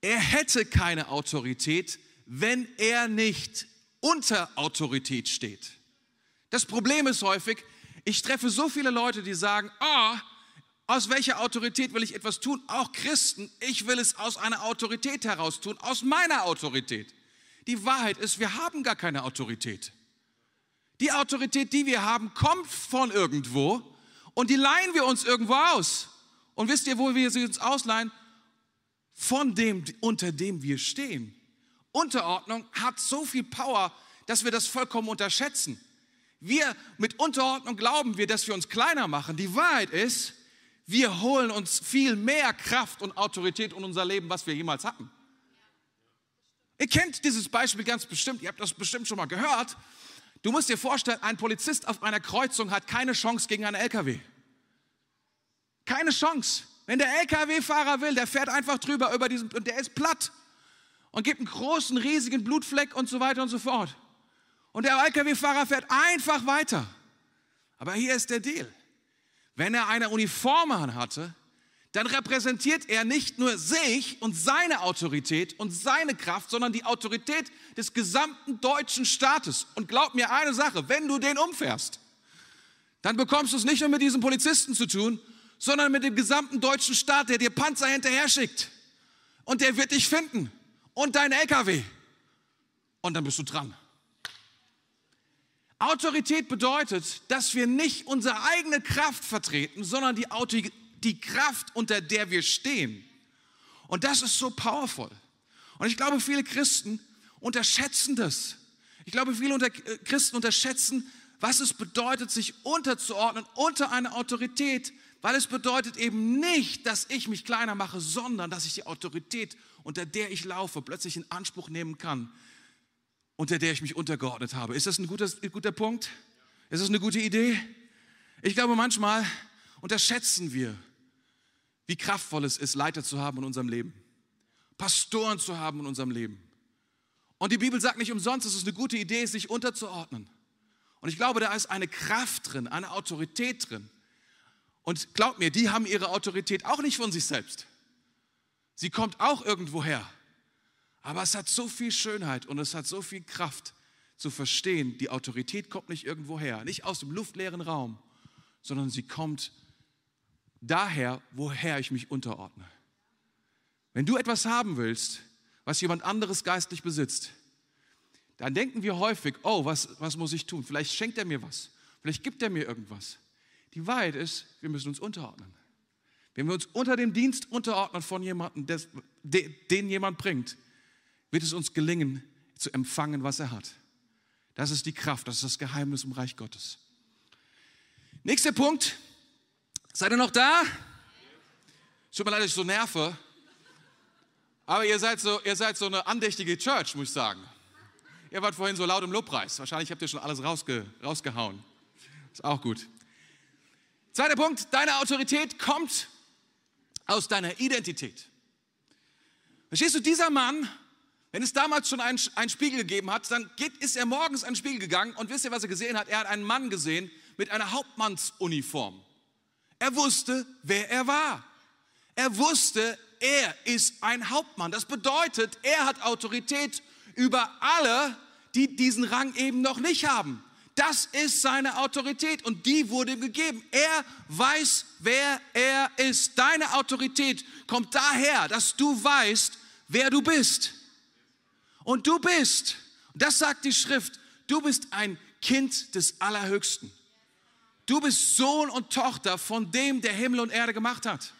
Er hätte keine Autorität, wenn er nicht unter Autorität steht. Das Problem ist häufig, ich treffe so viele Leute, die sagen, oh, aus welcher Autorität will ich etwas tun? Auch Christen, ich will es aus einer Autorität heraus tun, aus meiner Autorität. Die Wahrheit ist, wir haben gar keine Autorität. Die Autorität, die wir haben, kommt von irgendwo und die leihen wir uns irgendwo aus. Und wisst ihr, wo wir sie uns ausleihen? Von dem, unter dem wir stehen. Unterordnung hat so viel Power, dass wir das vollkommen unterschätzen. Wir mit Unterordnung glauben wir, dass wir uns kleiner machen. Die Wahrheit ist, wir holen uns viel mehr Kraft und Autorität in unser Leben, was wir jemals hatten. Ihr kennt dieses Beispiel ganz bestimmt, ihr habt das bestimmt schon mal gehört. Du musst dir vorstellen, ein Polizist auf einer Kreuzung hat keine Chance gegen einen LKW. Keine Chance. Wenn der LKW-Fahrer will, der fährt einfach drüber über diesen, und der ist platt und gibt einen großen, riesigen Blutfleck und so weiter und so fort. Und der LKW-Fahrer fährt einfach weiter. Aber hier ist der Deal. Wenn er eine Uniform hatte, dann repräsentiert er nicht nur sich und seine Autorität und seine Kraft, sondern die Autorität des gesamten deutschen Staates. Und glaub mir eine Sache, wenn du den umfährst, dann bekommst du es nicht nur mit diesem Polizisten zu tun, sondern mit dem gesamten deutschen Staat, der dir Panzer hinterher schickt. Und der wird dich finden. Und dein LKW. Und dann bist du dran. Autorität bedeutet, dass wir nicht unsere eigene Kraft vertreten, sondern die, die Kraft, unter der wir stehen. Und das ist so powerful. Und ich glaube, viele Christen unterschätzen das. Ich glaube, viele unter äh, Christen unterschätzen, was es bedeutet, sich unterzuordnen unter eine Autorität, weil es bedeutet eben nicht, dass ich mich kleiner mache, sondern dass ich die Autorität, unter der ich laufe, plötzlich in Anspruch nehmen kann, unter der ich mich untergeordnet habe. Ist das ein guter, guter Punkt? Ist das eine gute Idee? Ich glaube, manchmal unterschätzen wir, wie kraftvoll es ist, Leiter zu haben in unserem Leben, Pastoren zu haben in unserem Leben. Und die Bibel sagt nicht umsonst, dass es eine gute Idee ist, sich unterzuordnen. Und ich glaube, da ist eine Kraft drin, eine Autorität drin. Und glaubt mir, die haben ihre Autorität auch nicht von sich selbst. Sie kommt auch irgendwo her. Aber es hat so viel Schönheit und es hat so viel Kraft zu verstehen, die Autorität kommt nicht irgendwo her, nicht aus dem luftleeren Raum, sondern sie kommt daher, woher ich mich unterordne. Wenn du etwas haben willst, was jemand anderes geistlich besitzt, dann denken wir häufig, oh, was, was muss ich tun? Vielleicht schenkt er mir was, vielleicht gibt er mir irgendwas. Die Wahrheit ist, wir müssen uns unterordnen. Wenn wir uns unter dem Dienst unterordnen von jemandem, des, den jemand bringt, wird es uns gelingen, zu empfangen, was er hat. Das ist die Kraft, das ist das Geheimnis im Reich Gottes. Nächster Punkt. Seid ihr noch da? Tut mir leid, dass ich so nerve. Aber ihr seid so, ihr seid so eine andächtige Church, muss ich sagen. Ihr wart vorhin so laut im Lobpreis. Wahrscheinlich habt ihr schon alles rausge, rausgehauen. Ist auch gut. Zweiter Punkt, deine Autorität kommt aus deiner Identität. Verstehst du, dieser Mann, wenn es damals schon einen, einen Spiegel gegeben hat, dann geht, ist er morgens an den Spiegel gegangen und wisst ihr, was er gesehen hat? Er hat einen Mann gesehen mit einer Hauptmannsuniform. Er wusste, wer er war. Er wusste, er ist ein Hauptmann. Das bedeutet, er hat Autorität über alle, die diesen Rang eben noch nicht haben. Das ist seine Autorität und die wurde ihm gegeben. Er weiß, wer er ist. Deine Autorität kommt daher, dass du weißt, wer du bist. Und du bist, das sagt die Schrift, du bist ein Kind des Allerhöchsten. Du bist Sohn und Tochter von dem, der Himmel und Erde gemacht hat.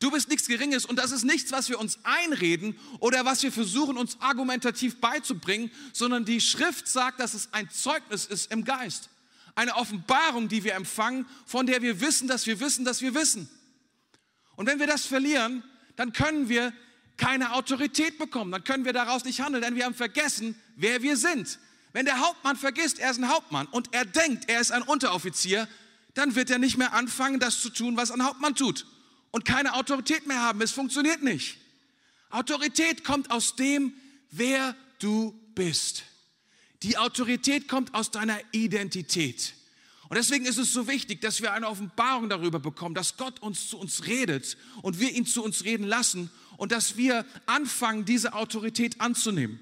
Du bist nichts Geringes und das ist nichts, was wir uns einreden oder was wir versuchen, uns argumentativ beizubringen, sondern die Schrift sagt, dass es ein Zeugnis ist im Geist. Eine Offenbarung, die wir empfangen, von der wir wissen, dass wir wissen, dass wir wissen. Und wenn wir das verlieren, dann können wir keine Autorität bekommen, dann können wir daraus nicht handeln, denn wir haben vergessen, wer wir sind. Wenn der Hauptmann vergisst, er ist ein Hauptmann und er denkt, er ist ein Unteroffizier, dann wird er nicht mehr anfangen, das zu tun, was ein Hauptmann tut und keine Autorität mehr haben. Es funktioniert nicht. Autorität kommt aus dem, wer du bist. Die Autorität kommt aus deiner Identität. Und deswegen ist es so wichtig, dass wir eine Offenbarung darüber bekommen, dass Gott uns zu uns redet und wir ihn zu uns reden lassen und dass wir anfangen, diese Autorität anzunehmen.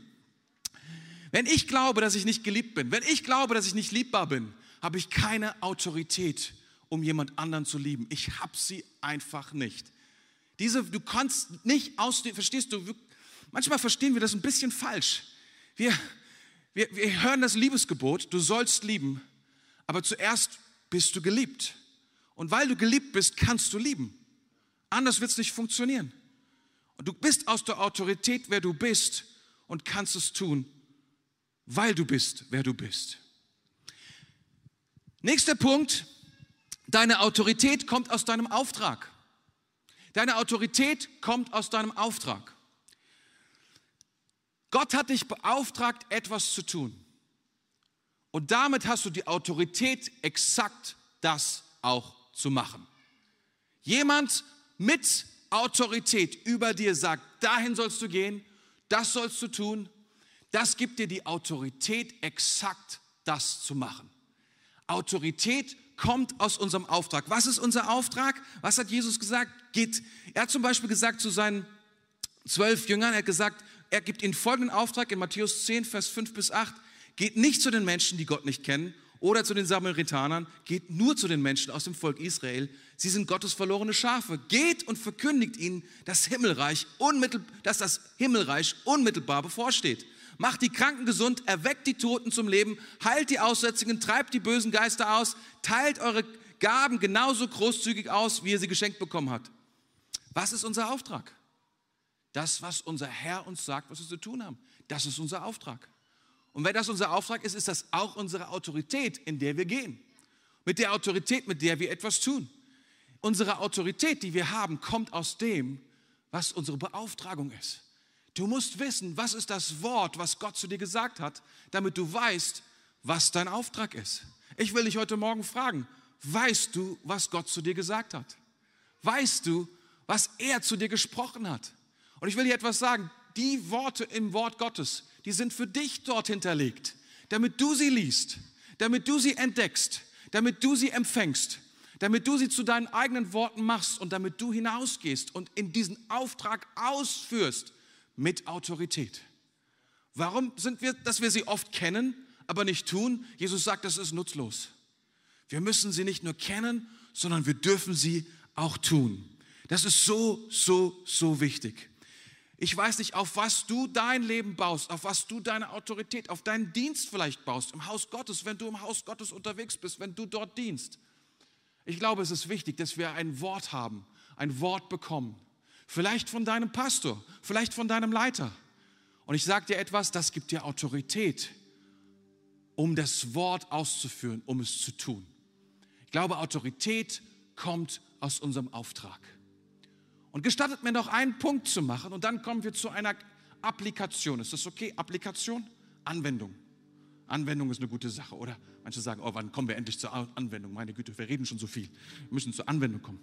Wenn ich glaube, dass ich nicht geliebt bin, wenn ich glaube, dass ich nicht liebbar bin, habe ich keine Autorität um jemand anderen zu lieben. Ich habe sie einfach nicht. Diese, du kannst nicht aus, verstehst du, manchmal verstehen wir das ein bisschen falsch. Wir, wir, wir hören das Liebesgebot, du sollst lieben, aber zuerst bist du geliebt. Und weil du geliebt bist, kannst du lieben. Anders wird es nicht funktionieren. Und du bist aus der Autorität, wer du bist und kannst es tun, weil du bist, wer du bist. Nächster Punkt, Deine Autorität kommt aus deinem Auftrag. Deine Autorität kommt aus deinem Auftrag. Gott hat dich beauftragt, etwas zu tun. Und damit hast du die Autorität, exakt das auch zu machen. Jemand mit Autorität über dir sagt, dahin sollst du gehen, das sollst du tun, das gibt dir die Autorität, exakt das zu machen. Autorität kommt aus unserem Auftrag. Was ist unser Auftrag? Was hat Jesus gesagt? Geht. Er hat zum Beispiel gesagt zu seinen zwölf Jüngern, er hat gesagt, er gibt ihnen folgenden Auftrag in Matthäus 10, Vers 5 bis 8. Geht nicht zu den Menschen, die Gott nicht kennen, oder zu den Samaritanern, geht nur zu den Menschen aus dem Volk Israel. Sie sind Gottes verlorene Schafe. Geht und verkündigt ihnen das Himmelreich, dass das Himmelreich unmittelbar bevorsteht. Macht die Kranken gesund, erweckt die Toten zum Leben, heilt die Aussätzigen, treibt die bösen Geister aus, teilt eure Gaben genauso großzügig aus, wie ihr sie geschenkt bekommen habt. Was ist unser Auftrag? Das, was unser Herr uns sagt, was wir zu tun haben. Das ist unser Auftrag. Und wenn das unser Auftrag ist, ist das auch unsere Autorität, in der wir gehen. Mit der Autorität, mit der wir etwas tun. Unsere Autorität, die wir haben, kommt aus dem, was unsere Beauftragung ist. Du musst wissen, was ist das Wort, was Gott zu dir gesagt hat, damit du weißt, was dein Auftrag ist. Ich will dich heute Morgen fragen, weißt du, was Gott zu dir gesagt hat? Weißt du, was er zu dir gesprochen hat? Und ich will dir etwas sagen, die Worte im Wort Gottes, die sind für dich dort hinterlegt, damit du sie liest, damit du sie entdeckst, damit du sie empfängst, damit du sie zu deinen eigenen Worten machst und damit du hinausgehst und in diesen Auftrag ausführst, mit Autorität. Warum sind wir, dass wir sie oft kennen, aber nicht tun? Jesus sagt, das ist nutzlos. Wir müssen sie nicht nur kennen, sondern wir dürfen sie auch tun. Das ist so, so, so wichtig. Ich weiß nicht, auf was du dein Leben baust, auf was du deine Autorität, auf deinen Dienst vielleicht baust, im Haus Gottes, wenn du im Haus Gottes unterwegs bist, wenn du dort dienst. Ich glaube, es ist wichtig, dass wir ein Wort haben, ein Wort bekommen, vielleicht von deinem Pastor, vielleicht von deinem Leiter. Und ich sage dir etwas, das gibt dir Autorität, um das Wort auszuführen, um es zu tun. Ich glaube, Autorität kommt aus unserem Auftrag. Und gestattet mir noch einen Punkt zu machen und dann kommen wir zu einer Applikation. Ist das okay? Applikation? Anwendung. Anwendung ist eine gute Sache, oder? Manche sagen, oh, wann kommen wir endlich zur Anwendung? Meine Güte, wir reden schon so viel. Wir müssen zur Anwendung kommen.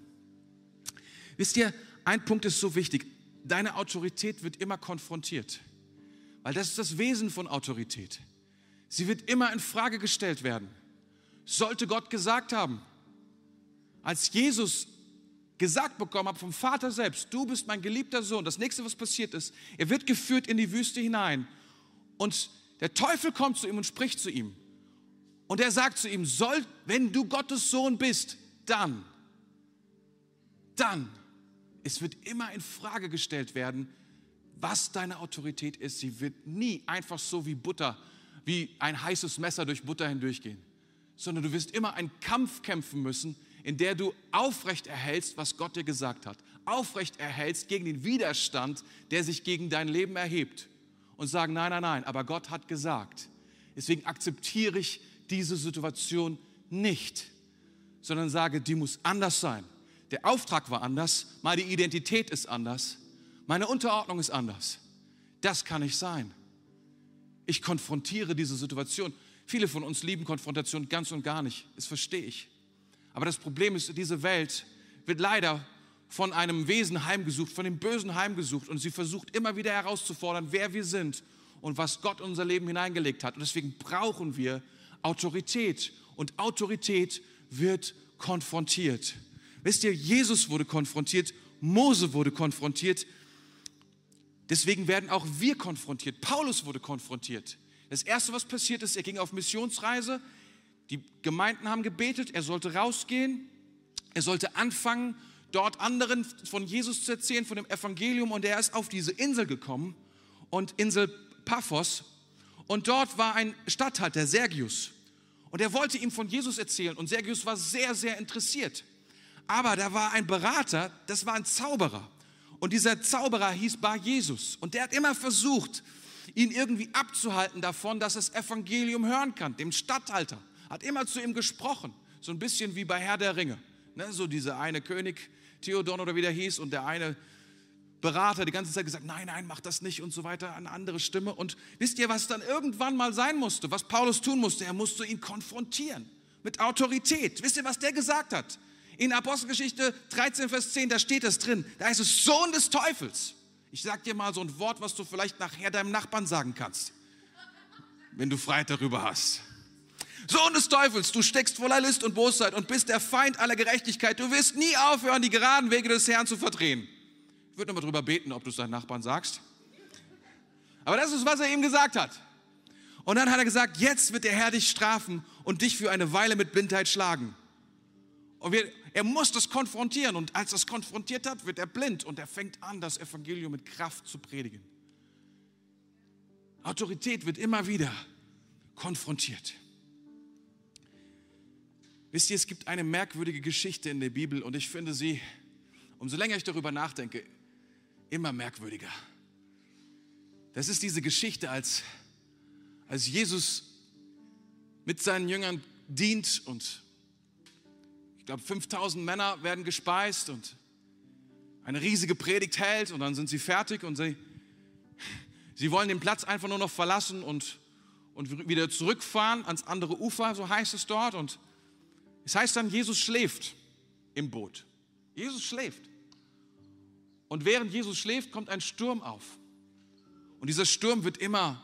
Wisst ihr, ein Punkt ist so wichtig. Deine Autorität wird immer konfrontiert. Weil das ist das Wesen von Autorität. Sie wird immer in Frage gestellt werden. Sollte Gott gesagt haben, als Jesus gesagt bekommen hat vom Vater selbst, du bist mein geliebter Sohn, das nächste, was passiert ist, er wird geführt in die Wüste hinein und der Teufel kommt zu ihm und spricht zu ihm. Und er sagt zu ihm, soll, wenn du Gottes Sohn bist, dann, dann es wird immer in Frage gestellt werden, was deine Autorität ist. Sie wird nie einfach so wie Butter, wie ein heißes Messer durch Butter hindurchgehen, sondern du wirst immer einen Kampf kämpfen müssen, in der du aufrecht erhältst, was Gott dir gesagt hat. Aufrecht erhältst gegen den Widerstand, der sich gegen dein Leben erhebt. Und sagen, nein, nein, nein, aber Gott hat gesagt. Deswegen akzeptiere ich diese Situation nicht, sondern sage, die muss anders sein. Der Auftrag war anders, meine Identität ist anders, meine Unterordnung ist anders. Das kann nicht sein. Ich konfrontiere diese Situation. Viele von uns lieben Konfrontation ganz und gar nicht. Das verstehe ich. Aber das Problem ist, diese Welt wird leider von einem Wesen heimgesucht, von dem Bösen heimgesucht und sie versucht immer wieder herauszufordern, wer wir sind und was Gott in unser Leben hineingelegt hat. Und deswegen brauchen wir Autorität und Autorität wird konfrontiert. Wisst ihr, Jesus wurde konfrontiert, Mose wurde konfrontiert. Deswegen werden auch wir konfrontiert. Paulus wurde konfrontiert. Das Erste, was passiert ist, er ging auf Missionsreise. Die Gemeinden haben gebetet, er sollte rausgehen. Er sollte anfangen, dort anderen von Jesus zu erzählen, von dem Evangelium. Und er ist auf diese Insel gekommen und Insel Paphos. Und dort war ein Statthalter, Sergius. Und er wollte ihm von Jesus erzählen. Und Sergius war sehr, sehr interessiert. Aber da war ein Berater, das war ein Zauberer. Und dieser Zauberer hieß Bar Jesus. Und der hat immer versucht, ihn irgendwie abzuhalten davon, dass das Evangelium hören kann, dem Statthalter. Hat immer zu ihm gesprochen. So ein bisschen wie bei Herr der Ringe. Ne, so dieser eine König, Theodon oder wie der hieß, und der eine Berater die ganze Zeit gesagt, nein, nein, mach das nicht und so weiter, eine andere Stimme. Und wisst ihr, was dann irgendwann mal sein musste, was Paulus tun musste? Er musste ihn konfrontieren mit Autorität. Wisst ihr, was der gesagt hat? In Apostelgeschichte 13, Vers 10, da steht das drin. Da heißt es Sohn des Teufels. Ich sag dir mal so ein Wort, was du vielleicht nachher deinem Nachbarn sagen kannst, wenn du Freiheit darüber hast. Sohn des Teufels, du steckst voller List und Bosheit und bist der Feind aller Gerechtigkeit. Du wirst nie aufhören, die geraden Wege des Herrn zu verdrehen. Ich würde nochmal drüber beten, ob du es deinen Nachbarn sagst. Aber das ist, was er ihm gesagt hat. Und dann hat er gesagt, jetzt wird der Herr dich strafen und dich für eine Weile mit Blindheit schlagen. Und wir, er muss das konfrontieren. Und als er es konfrontiert hat, wird er blind und er fängt an, das Evangelium mit Kraft zu predigen. Autorität wird immer wieder konfrontiert. Wisst ihr, es gibt eine merkwürdige Geschichte in der Bibel und ich finde sie, umso länger ich darüber nachdenke, immer merkwürdiger. Das ist diese Geschichte, als, als Jesus mit seinen Jüngern dient und ich glaube 5000 Männer werden gespeist und eine riesige Predigt hält und dann sind sie fertig und sie, sie wollen den Platz einfach nur noch verlassen und, und wieder zurückfahren ans andere Ufer, so heißt es dort. Und es heißt dann, Jesus schläft im Boot. Jesus schläft. Und während Jesus schläft, kommt ein Sturm auf. Und dieser Sturm wird immer,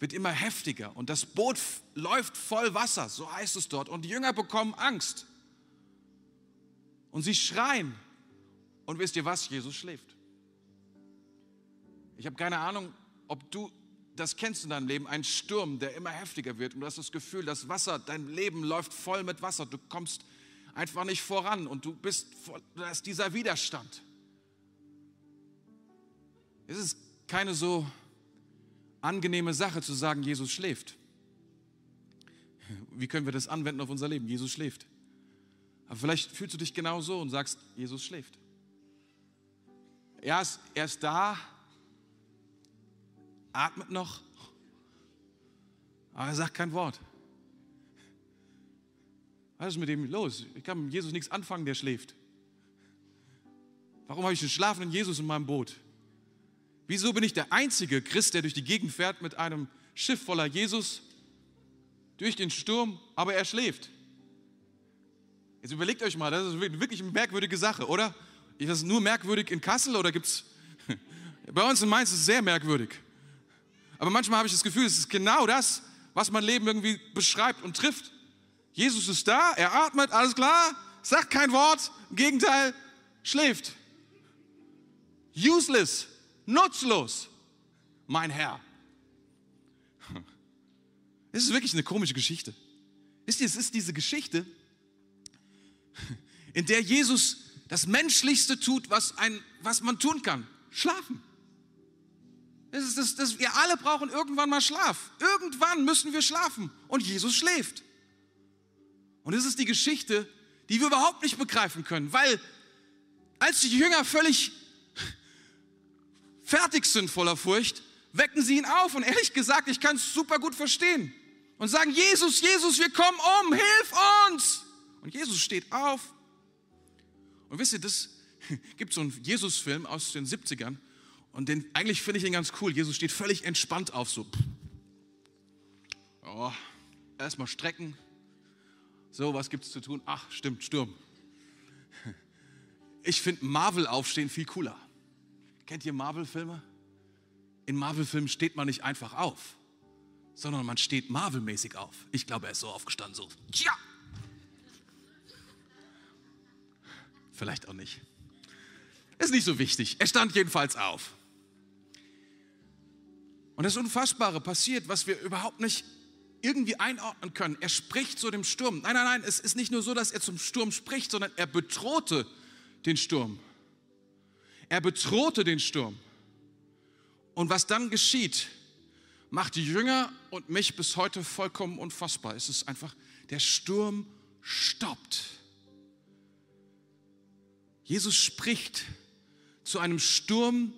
wird immer heftiger. Und das Boot läuft voll Wasser, so heißt es dort. Und die Jünger bekommen Angst. Und sie schreien. Und wisst ihr was? Jesus schläft. Ich habe keine Ahnung, ob du das kennst in deinem Leben, ein Sturm, der immer heftiger wird. Und du hast das Gefühl, das Wasser, dein Leben läuft voll mit Wasser. Du kommst einfach nicht voran und du bist, da ist dieser Widerstand. Es ist keine so angenehme Sache zu sagen, Jesus schläft. Wie können wir das anwenden auf unser Leben? Jesus schläft. Aber vielleicht fühlst du dich genau so und sagst, Jesus schläft. Er ist, er ist da, atmet noch, aber er sagt kein Wort. Was ist mit dem los? Ich kann mit Jesus nichts anfangen, der schläft. Warum habe ich einen schlafenden Jesus in meinem Boot? Wieso bin ich der einzige Christ, der durch die Gegend fährt mit einem Schiff voller Jesus durch den Sturm, aber er schläft? Jetzt überlegt euch mal, das ist wirklich eine merkwürdige Sache, oder? Ist das nur merkwürdig in Kassel oder gibt es. Bei uns in Mainz ist es sehr merkwürdig. Aber manchmal habe ich das Gefühl, es ist genau das, was mein Leben irgendwie beschreibt und trifft. Jesus ist da, er atmet, alles klar, sagt kein Wort, im Gegenteil, schläft. Useless nutzlos, mein Herr. Es ist wirklich eine komische Geschichte. Wisst ihr, es ist diese Geschichte, in der Jesus das Menschlichste tut, was, ein, was man tun kann. Schlafen. Das ist das, das, wir alle brauchen irgendwann mal Schlaf. Irgendwann müssen wir schlafen. Und Jesus schläft. Und es ist die Geschichte, die wir überhaupt nicht begreifen können, weil als die Jünger völlig fertig sind voller Furcht, wecken sie ihn auf. Und ehrlich gesagt, ich kann es super gut verstehen. Und sagen, Jesus, Jesus, wir kommen um, hilf uns. Und Jesus steht auf. Und wisst ihr, das gibt so einen Jesus-Film aus den 70ern. Und den, eigentlich finde ich ihn ganz cool. Jesus steht völlig entspannt auf, so. Oh, erstmal strecken. So, was gibt es zu tun? Ach, stimmt, Sturm. Ich finde Marvel aufstehen viel cooler. Kennt ihr Marvel-Filme? In Marvel-Filmen steht man nicht einfach auf, sondern man steht Marvel-mäßig auf. Ich glaube, er ist so aufgestanden, so, tja. Vielleicht auch nicht. Ist nicht so wichtig. Er stand jedenfalls auf. Und das Unfassbare passiert, was wir überhaupt nicht irgendwie einordnen können. Er spricht zu dem Sturm. Nein, nein, nein, es ist nicht nur so, dass er zum Sturm spricht, sondern er bedrohte den Sturm. Er bedrohte den Sturm. Und was dann geschieht, macht die Jünger und mich bis heute vollkommen unfassbar. Es ist einfach, der Sturm stoppt. Jesus spricht zu einem Sturm,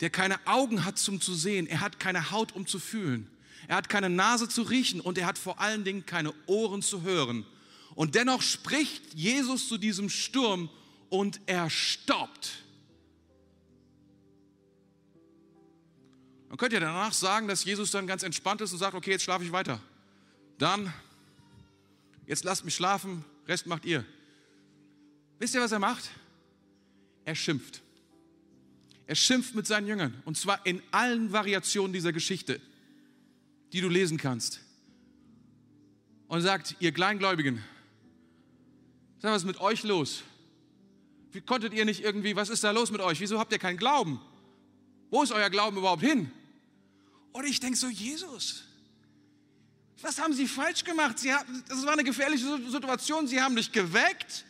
der keine Augen hat zum zu sehen. Er hat keine Haut um zu fühlen. Er hat keine Nase zu riechen und er hat vor allen Dingen keine Ohren zu hören. Und dennoch spricht Jesus zu diesem Sturm und er stoppt. Man könnte ja danach sagen, dass Jesus dann ganz entspannt ist und sagt, okay, jetzt schlafe ich weiter. Dann, jetzt lasst mich schlafen, Rest macht ihr. Wisst ihr, was er macht? Er schimpft. Er schimpft mit seinen Jüngern. Und zwar in allen Variationen dieser Geschichte, die du lesen kannst. Und sagt, ihr Kleingläubigen, was ist mit euch los? Wie konntet ihr nicht irgendwie, was ist da los mit euch? Wieso habt ihr keinen Glauben? Wo ist euer Glauben überhaupt hin? Und ich denke so, Jesus, was haben Sie falsch gemacht? Sie haben, das war eine gefährliche Situation. Sie haben dich geweckt.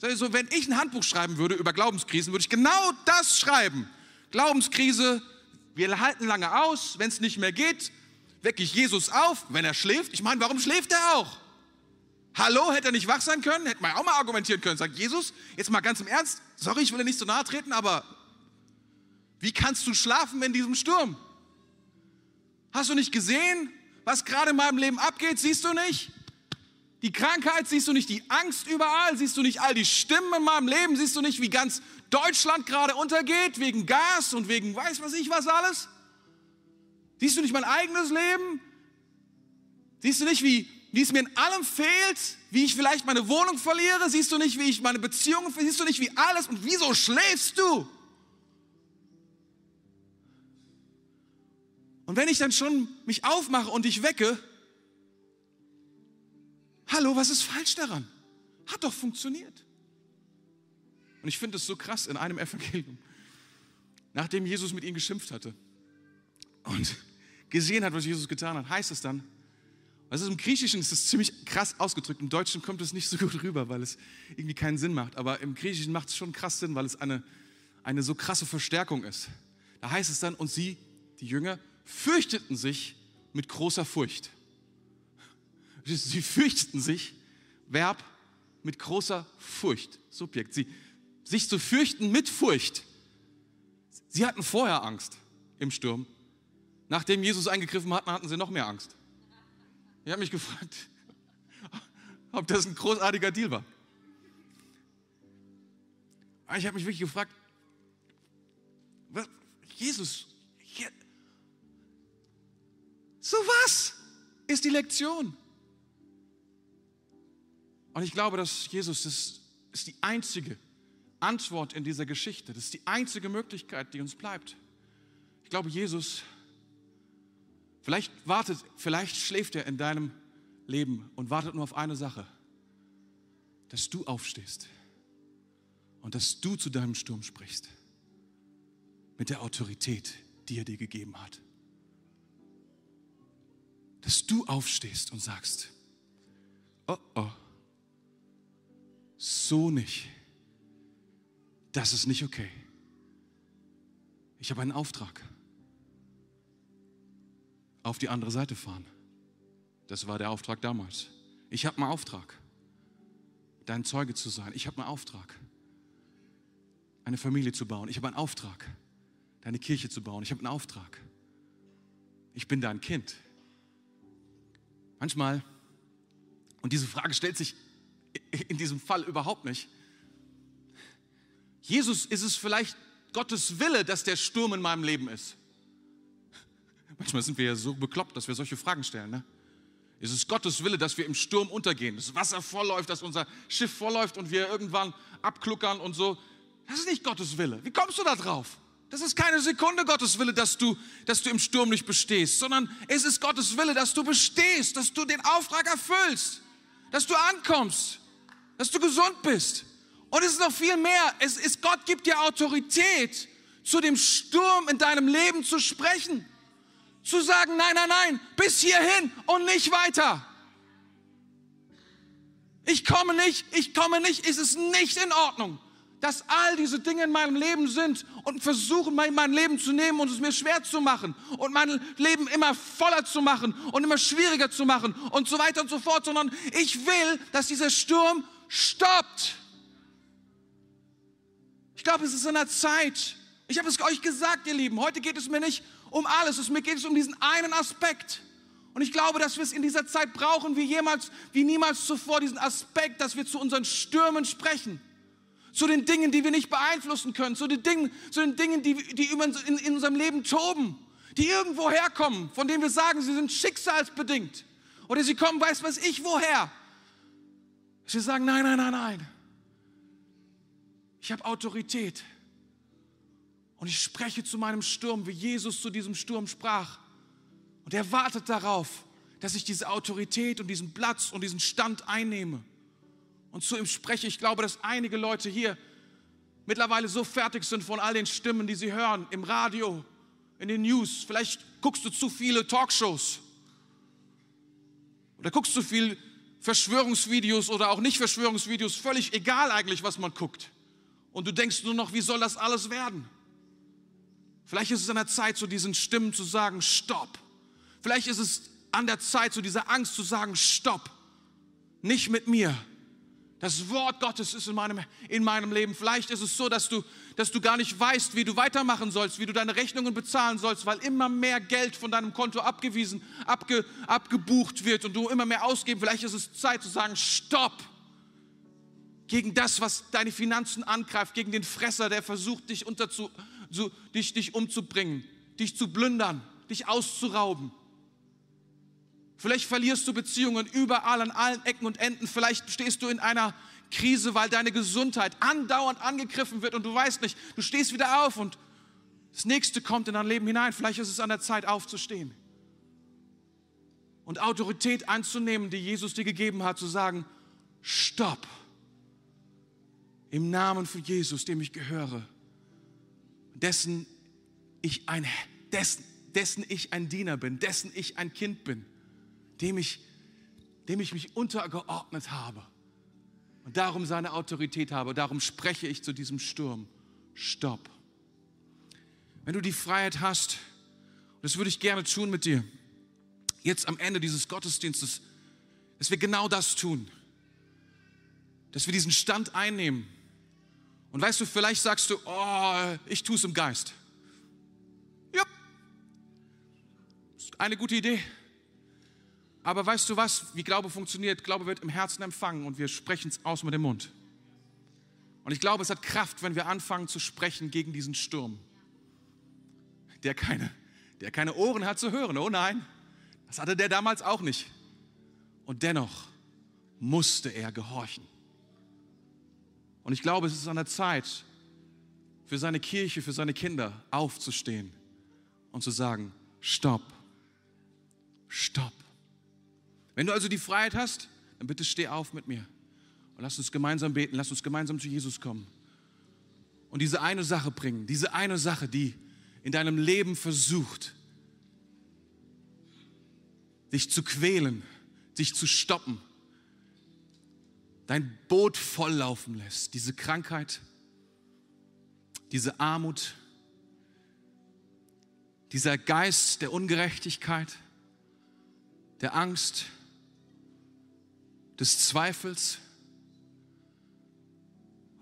So, wenn ich ein Handbuch schreiben würde über Glaubenskrisen, würde ich genau das schreiben. Glaubenskrise, wir halten lange aus. Wenn es nicht mehr geht, wecke ich Jesus auf, wenn er schläft. Ich meine, warum schläft er auch? Hallo, hätte er nicht wach sein können? Hätte man auch mal argumentieren können. Sagt Jesus, jetzt mal ganz im Ernst, sorry, ich will dir nicht so nahe treten, aber wie kannst du schlafen in diesem Sturm? Hast du nicht gesehen, was gerade in meinem Leben abgeht? Siehst du nicht? Die Krankheit, siehst du nicht die Angst überall? Siehst du nicht all die Stimmen in meinem Leben? Siehst du nicht, wie ganz Deutschland gerade untergeht wegen Gas und wegen weiß was ich was alles? Siehst du nicht mein eigenes Leben? Siehst du nicht, wie, wie es mir in allem fehlt? Wie ich vielleicht meine Wohnung verliere? Siehst du nicht, wie ich meine Beziehungen, siehst du nicht, wie alles und wieso schläfst du? Und wenn ich dann schon mich aufmache und dich wecke, hallo, was ist falsch daran? Hat doch funktioniert. Und ich finde es so krass in einem Evangelium, nachdem Jesus mit ihnen geschimpft hatte und gesehen hat, was Jesus getan hat, heißt es dann, also im Griechischen ist es ziemlich krass ausgedrückt, im Deutschen kommt es nicht so gut rüber, weil es irgendwie keinen Sinn macht, aber im Griechischen macht es schon krass Sinn, weil es eine, eine so krasse Verstärkung ist. Da heißt es dann, und sie, die Jünger, fürchteten sich mit großer Furcht. Sie fürchteten sich, Verb mit großer Furcht, Subjekt. Sie, sich zu fürchten mit Furcht. Sie hatten vorher Angst im Sturm. Nachdem Jesus eingegriffen hat, hatten sie noch mehr Angst. Ich habe mich gefragt, ob das ein großartiger Deal war. Ich habe mich wirklich gefragt, was, Jesus, so was ist die Lektion. Und ich glaube, dass Jesus, das ist die einzige Antwort in dieser Geschichte. Das ist die einzige Möglichkeit, die uns bleibt. Ich glaube, Jesus, vielleicht wartet, vielleicht schläft er in deinem Leben und wartet nur auf eine Sache, dass du aufstehst und dass du zu deinem Sturm sprichst mit der Autorität, die er dir gegeben hat dass du aufstehst und sagst, oh oh, so nicht. Das ist nicht okay. Ich habe einen Auftrag. Auf die andere Seite fahren. Das war der Auftrag damals. Ich habe einen Auftrag, dein Zeuge zu sein. Ich habe einen Auftrag, eine Familie zu bauen. Ich habe einen Auftrag, deine Kirche zu bauen. Ich habe einen Auftrag. Ich bin dein Kind. Manchmal, und diese Frage stellt sich in diesem Fall überhaupt nicht, Jesus, ist es vielleicht Gottes Wille, dass der Sturm in meinem Leben ist? Manchmal sind wir ja so bekloppt, dass wir solche Fragen stellen. Ne? Ist es Gottes Wille, dass wir im Sturm untergehen, das Wasser vollläuft, dass unser Schiff vollläuft und wir irgendwann abkluckern und so? Das ist nicht Gottes Wille. Wie kommst du da drauf? Das ist keine Sekunde Gottes Wille, dass du, dass du im Sturm nicht bestehst, sondern es ist Gottes Wille, dass du bestehst, dass du den Auftrag erfüllst, dass du ankommst, dass du gesund bist. Und es ist noch viel mehr. Es ist, Gott gibt dir Autorität, zu dem Sturm in deinem Leben zu sprechen. Zu sagen, nein, nein, nein, bis hierhin und nicht weiter. Ich komme nicht, ich komme nicht, ist es nicht in Ordnung dass all diese Dinge in meinem Leben sind und versuchen, mein, mein Leben zu nehmen und es mir schwer zu machen und mein Leben immer voller zu machen und immer schwieriger zu machen und so weiter und so fort, sondern ich will, dass dieser Sturm stoppt. Ich glaube, es ist in der Zeit. Ich habe es euch gesagt, ihr Lieben. Heute geht es mir nicht um alles. Es mir geht es um diesen einen Aspekt. Und ich glaube, dass wir es in dieser Zeit brauchen, wie jemals, wie niemals zuvor, diesen Aspekt, dass wir zu unseren Stürmen sprechen zu den Dingen, die wir nicht beeinflussen können, zu den Dingen, zu den Dingen die, die in, in unserem Leben toben, die irgendwo herkommen, von denen wir sagen, sie sind schicksalsbedingt oder sie kommen, weiß was ich woher. Wir sagen, nein, nein, nein, nein. Ich habe Autorität. Und ich spreche zu meinem Sturm, wie Jesus zu diesem Sturm sprach. Und er wartet darauf, dass ich diese Autorität und diesen Platz und diesen Stand einnehme. Und zu ihm spreche. Ich glaube, dass einige Leute hier mittlerweile so fertig sind von all den Stimmen, die sie hören, im Radio, in den News. Vielleicht guckst du zu viele Talkshows. Oder guckst du viel Verschwörungsvideos oder auch nicht Verschwörungsvideos, völlig egal eigentlich, was man guckt. Und du denkst nur noch, wie soll das alles werden? Vielleicht ist es an der Zeit, zu diesen Stimmen zu sagen, stopp. Vielleicht ist es an der Zeit, zu dieser Angst zu sagen, stopp. Nicht mit mir, das Wort Gottes ist in meinem, in meinem Leben. Vielleicht ist es so, dass du, dass du gar nicht weißt, wie du weitermachen sollst, wie du deine Rechnungen bezahlen sollst, weil immer mehr Geld von deinem Konto abgewiesen, abge, abgebucht wird und du immer mehr ausgeben. Vielleicht ist es Zeit zu sagen, stopp gegen das, was deine Finanzen angreift, gegen den Fresser, der versucht, dich, unterzu, zu, dich, dich umzubringen, dich zu plündern, dich auszurauben. Vielleicht verlierst du Beziehungen überall an allen Ecken und Enden. Vielleicht stehst du in einer Krise, weil deine Gesundheit andauernd angegriffen wird und du weißt nicht, du stehst wieder auf und das nächste kommt in dein Leben hinein. Vielleicht ist es an der Zeit aufzustehen und Autorität anzunehmen, die Jesus dir gegeben hat, zu sagen, stopp. Im Namen von Jesus, dem ich gehöre, dessen ich ein, dessen, dessen ich ein Diener bin, dessen ich ein Kind bin dem ich, dem ich mich untergeordnet habe und darum seine Autorität habe. Darum spreche ich zu diesem Sturm. Stopp. Wenn du die Freiheit hast, das würde ich gerne tun mit dir, jetzt am Ende dieses Gottesdienstes, dass wir genau das tun, dass wir diesen Stand einnehmen. Und weißt du, vielleicht sagst du, oh, ich tue es im Geist. Ja, ist eine gute Idee. Aber weißt du was, wie Glaube funktioniert? Glaube wird im Herzen empfangen und wir sprechen es aus mit dem Mund. Und ich glaube, es hat Kraft, wenn wir anfangen zu sprechen gegen diesen Sturm, der keine, der keine Ohren hat zu hören. Oh nein, das hatte der damals auch nicht. Und dennoch musste er gehorchen. Und ich glaube, es ist an der Zeit, für seine Kirche, für seine Kinder aufzustehen und zu sagen, stopp, stopp. Wenn du also die Freiheit hast, dann bitte steh auf mit mir. Und lass uns gemeinsam beten, lass uns gemeinsam zu Jesus kommen. Und diese eine Sache bringen, diese eine Sache, die in deinem Leben versucht, dich zu quälen, dich zu stoppen, dein Boot volllaufen lässt, diese Krankheit, diese Armut, dieser Geist der Ungerechtigkeit, der Angst, des Zweifels.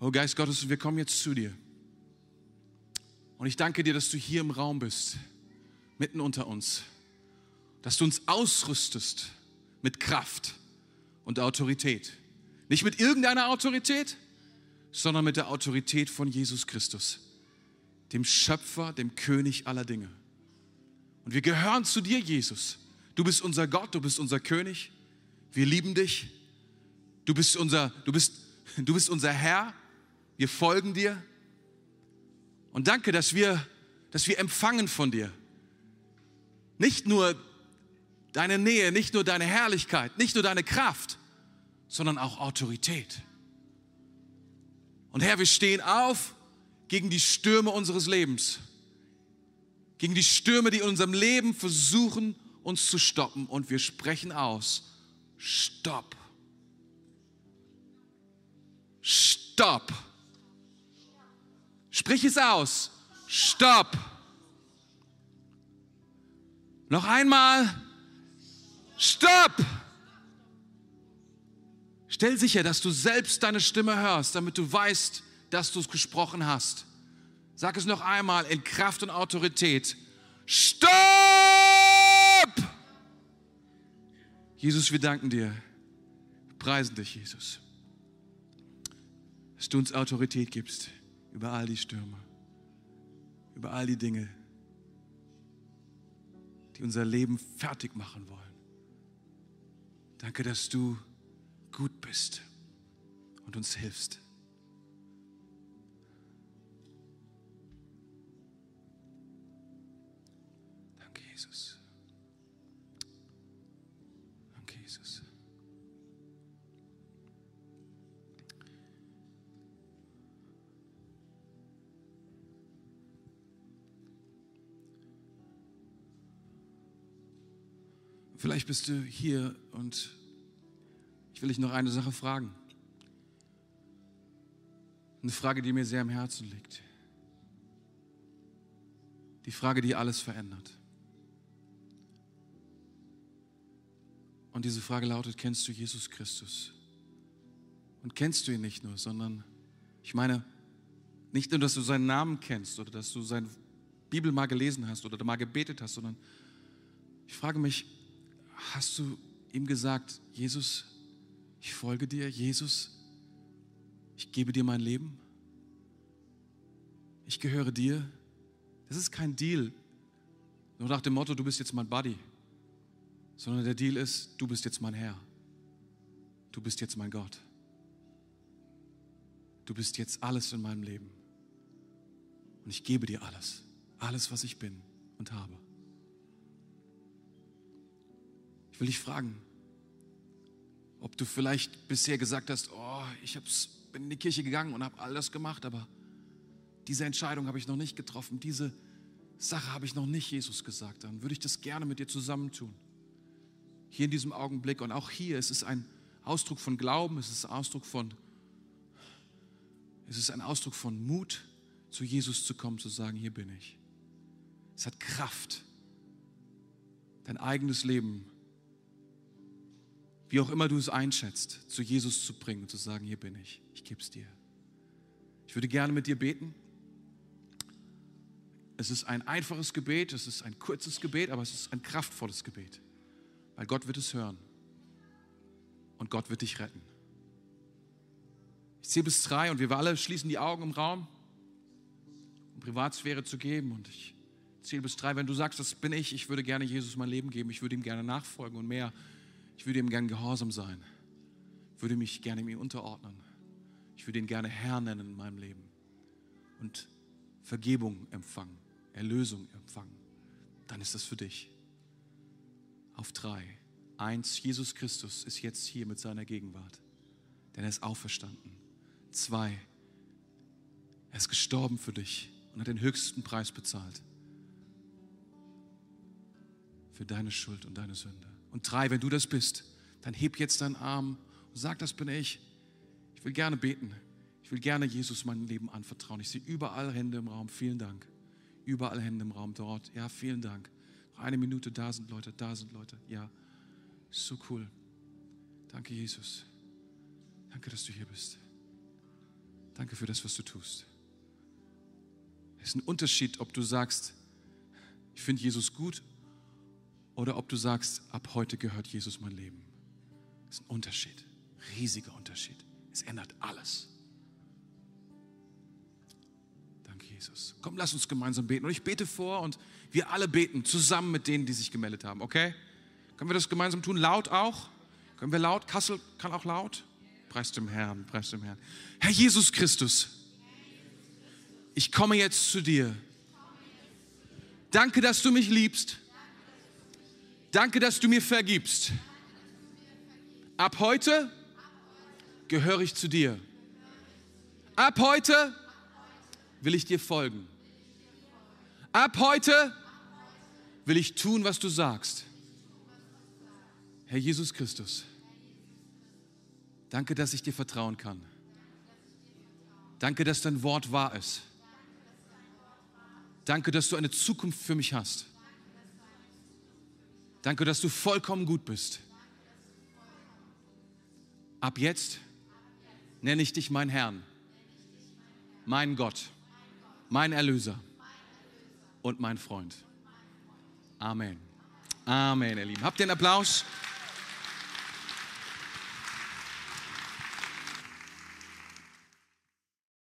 Oh Geist Gottes, wir kommen jetzt zu dir. Und ich danke dir, dass du hier im Raum bist, mitten unter uns, dass du uns ausrüstest mit Kraft und Autorität. Nicht mit irgendeiner Autorität, sondern mit der Autorität von Jesus Christus, dem Schöpfer, dem König aller Dinge. Und wir gehören zu dir, Jesus. Du bist unser Gott, du bist unser König. Wir lieben dich. Du bist unser, du bist, du bist unser Herr. Wir folgen dir. Und danke, dass wir, dass wir empfangen von dir. Nicht nur deine Nähe, nicht nur deine Herrlichkeit, nicht nur deine Kraft, sondern auch Autorität. Und Herr, wir stehen auf gegen die Stürme unseres Lebens, gegen die Stürme, die in unserem Leben versuchen, uns zu stoppen. Und wir sprechen aus, stopp. Stopp. Sprich es aus. Stopp. Noch einmal. Stopp. Stell sicher, dass du selbst deine Stimme hörst, damit du weißt, dass du es gesprochen hast. Sag es noch einmal in Kraft und Autorität. Stopp! Jesus, wir danken dir. Wir preisen dich, Jesus dass du uns Autorität gibst über all die Stürme, über all die Dinge, die unser Leben fertig machen wollen. Danke, dass du gut bist und uns hilfst. Vielleicht bist du hier und ich will dich noch eine Sache fragen. Eine Frage, die mir sehr am Herzen liegt. Die Frage, die alles verändert. Und diese Frage lautet, kennst du Jesus Christus? Und kennst du ihn nicht nur, sondern ich meine, nicht nur, dass du seinen Namen kennst oder dass du seine Bibel mal gelesen hast oder mal gebetet hast, sondern ich frage mich, hast du ihm gesagt, Jesus, ich folge dir, Jesus, ich gebe dir mein Leben, ich gehöre dir. Das ist kein Deal, nur nach dem Motto, du bist jetzt mein Buddy, sondern der Deal ist, du bist jetzt mein Herr, du bist jetzt mein Gott, du bist jetzt alles in meinem Leben und ich gebe dir alles, alles, was ich bin und habe. Will dich fragen, ob du vielleicht bisher gesagt hast, oh, ich hab's, bin in die Kirche gegangen und habe all das gemacht, aber diese Entscheidung habe ich noch nicht getroffen, diese Sache habe ich noch nicht Jesus gesagt, dann würde ich das gerne mit dir zusammentun. Hier in diesem Augenblick und auch hier, es ist ein Ausdruck von Glauben, es ist Ausdruck von, es ist ein Ausdruck von Mut, zu Jesus zu kommen, zu sagen, hier bin ich. Es hat Kraft, dein eigenes Leben wie auch immer du es einschätzt, zu Jesus zu bringen und zu sagen, hier bin ich, ich gebe es dir. Ich würde gerne mit dir beten. Es ist ein einfaches Gebet, es ist ein kurzes Gebet, aber es ist ein kraftvolles Gebet, weil Gott wird es hören und Gott wird dich retten. Ich zähle bis drei und wir alle schließen die Augen im Raum, um Privatsphäre zu geben und ich zähle bis drei. Wenn du sagst, das bin ich, ich würde gerne Jesus mein Leben geben, ich würde ihm gerne nachfolgen und mehr ich würde ihm gerne gehorsam sein. Würde mich gerne ihm unterordnen. Ich würde ihn gerne Herr nennen in meinem Leben. Und Vergebung empfangen, Erlösung empfangen. Dann ist das für dich. Auf drei. Eins, Jesus Christus ist jetzt hier mit seiner Gegenwart. Denn er ist auferstanden. Zwei, er ist gestorben für dich und hat den höchsten Preis bezahlt. Für deine Schuld und deine Sünde. Und drei, wenn du das bist, dann heb jetzt deinen Arm und sag, das bin ich. Ich will gerne beten. Ich will gerne Jesus mein Leben anvertrauen. Ich sehe überall Hände im Raum. Vielen Dank. Überall Hände im Raum dort. Ja, vielen Dank. Noch eine Minute, da sind Leute, da sind Leute. Ja, so cool. Danke, Jesus. Danke, dass du hier bist. Danke für das, was du tust. Es ist ein Unterschied, ob du sagst, ich finde Jesus gut oder ob du sagst, ab heute gehört Jesus mein Leben. Das ist ein Unterschied, riesiger Unterschied. Es ändert alles. Danke, Jesus. Komm, lass uns gemeinsam beten. Und ich bete vor und wir alle beten zusammen mit denen, die sich gemeldet haben, okay? Können wir das gemeinsam tun? Laut auch? Können wir laut? Kassel kann auch laut? Preis dem Herrn, preis dem Herrn. Herr Jesus Christus, ich komme jetzt zu dir. Danke, dass du mich liebst Danke, dass du mir vergibst. Ab heute gehöre ich zu dir. Ab heute will ich dir folgen. Ab heute will ich tun, was du sagst. Herr Jesus Christus, danke, dass ich dir vertrauen kann. Danke, dass dein Wort wahr ist. Danke, dass du eine Zukunft für mich hast. Danke, dass du vollkommen gut bist. Ab jetzt nenne ich dich mein Herrn, mein Gott, mein Erlöser und mein Freund. Amen. Amen, ihr Lieben. Habt ihr einen Applaus?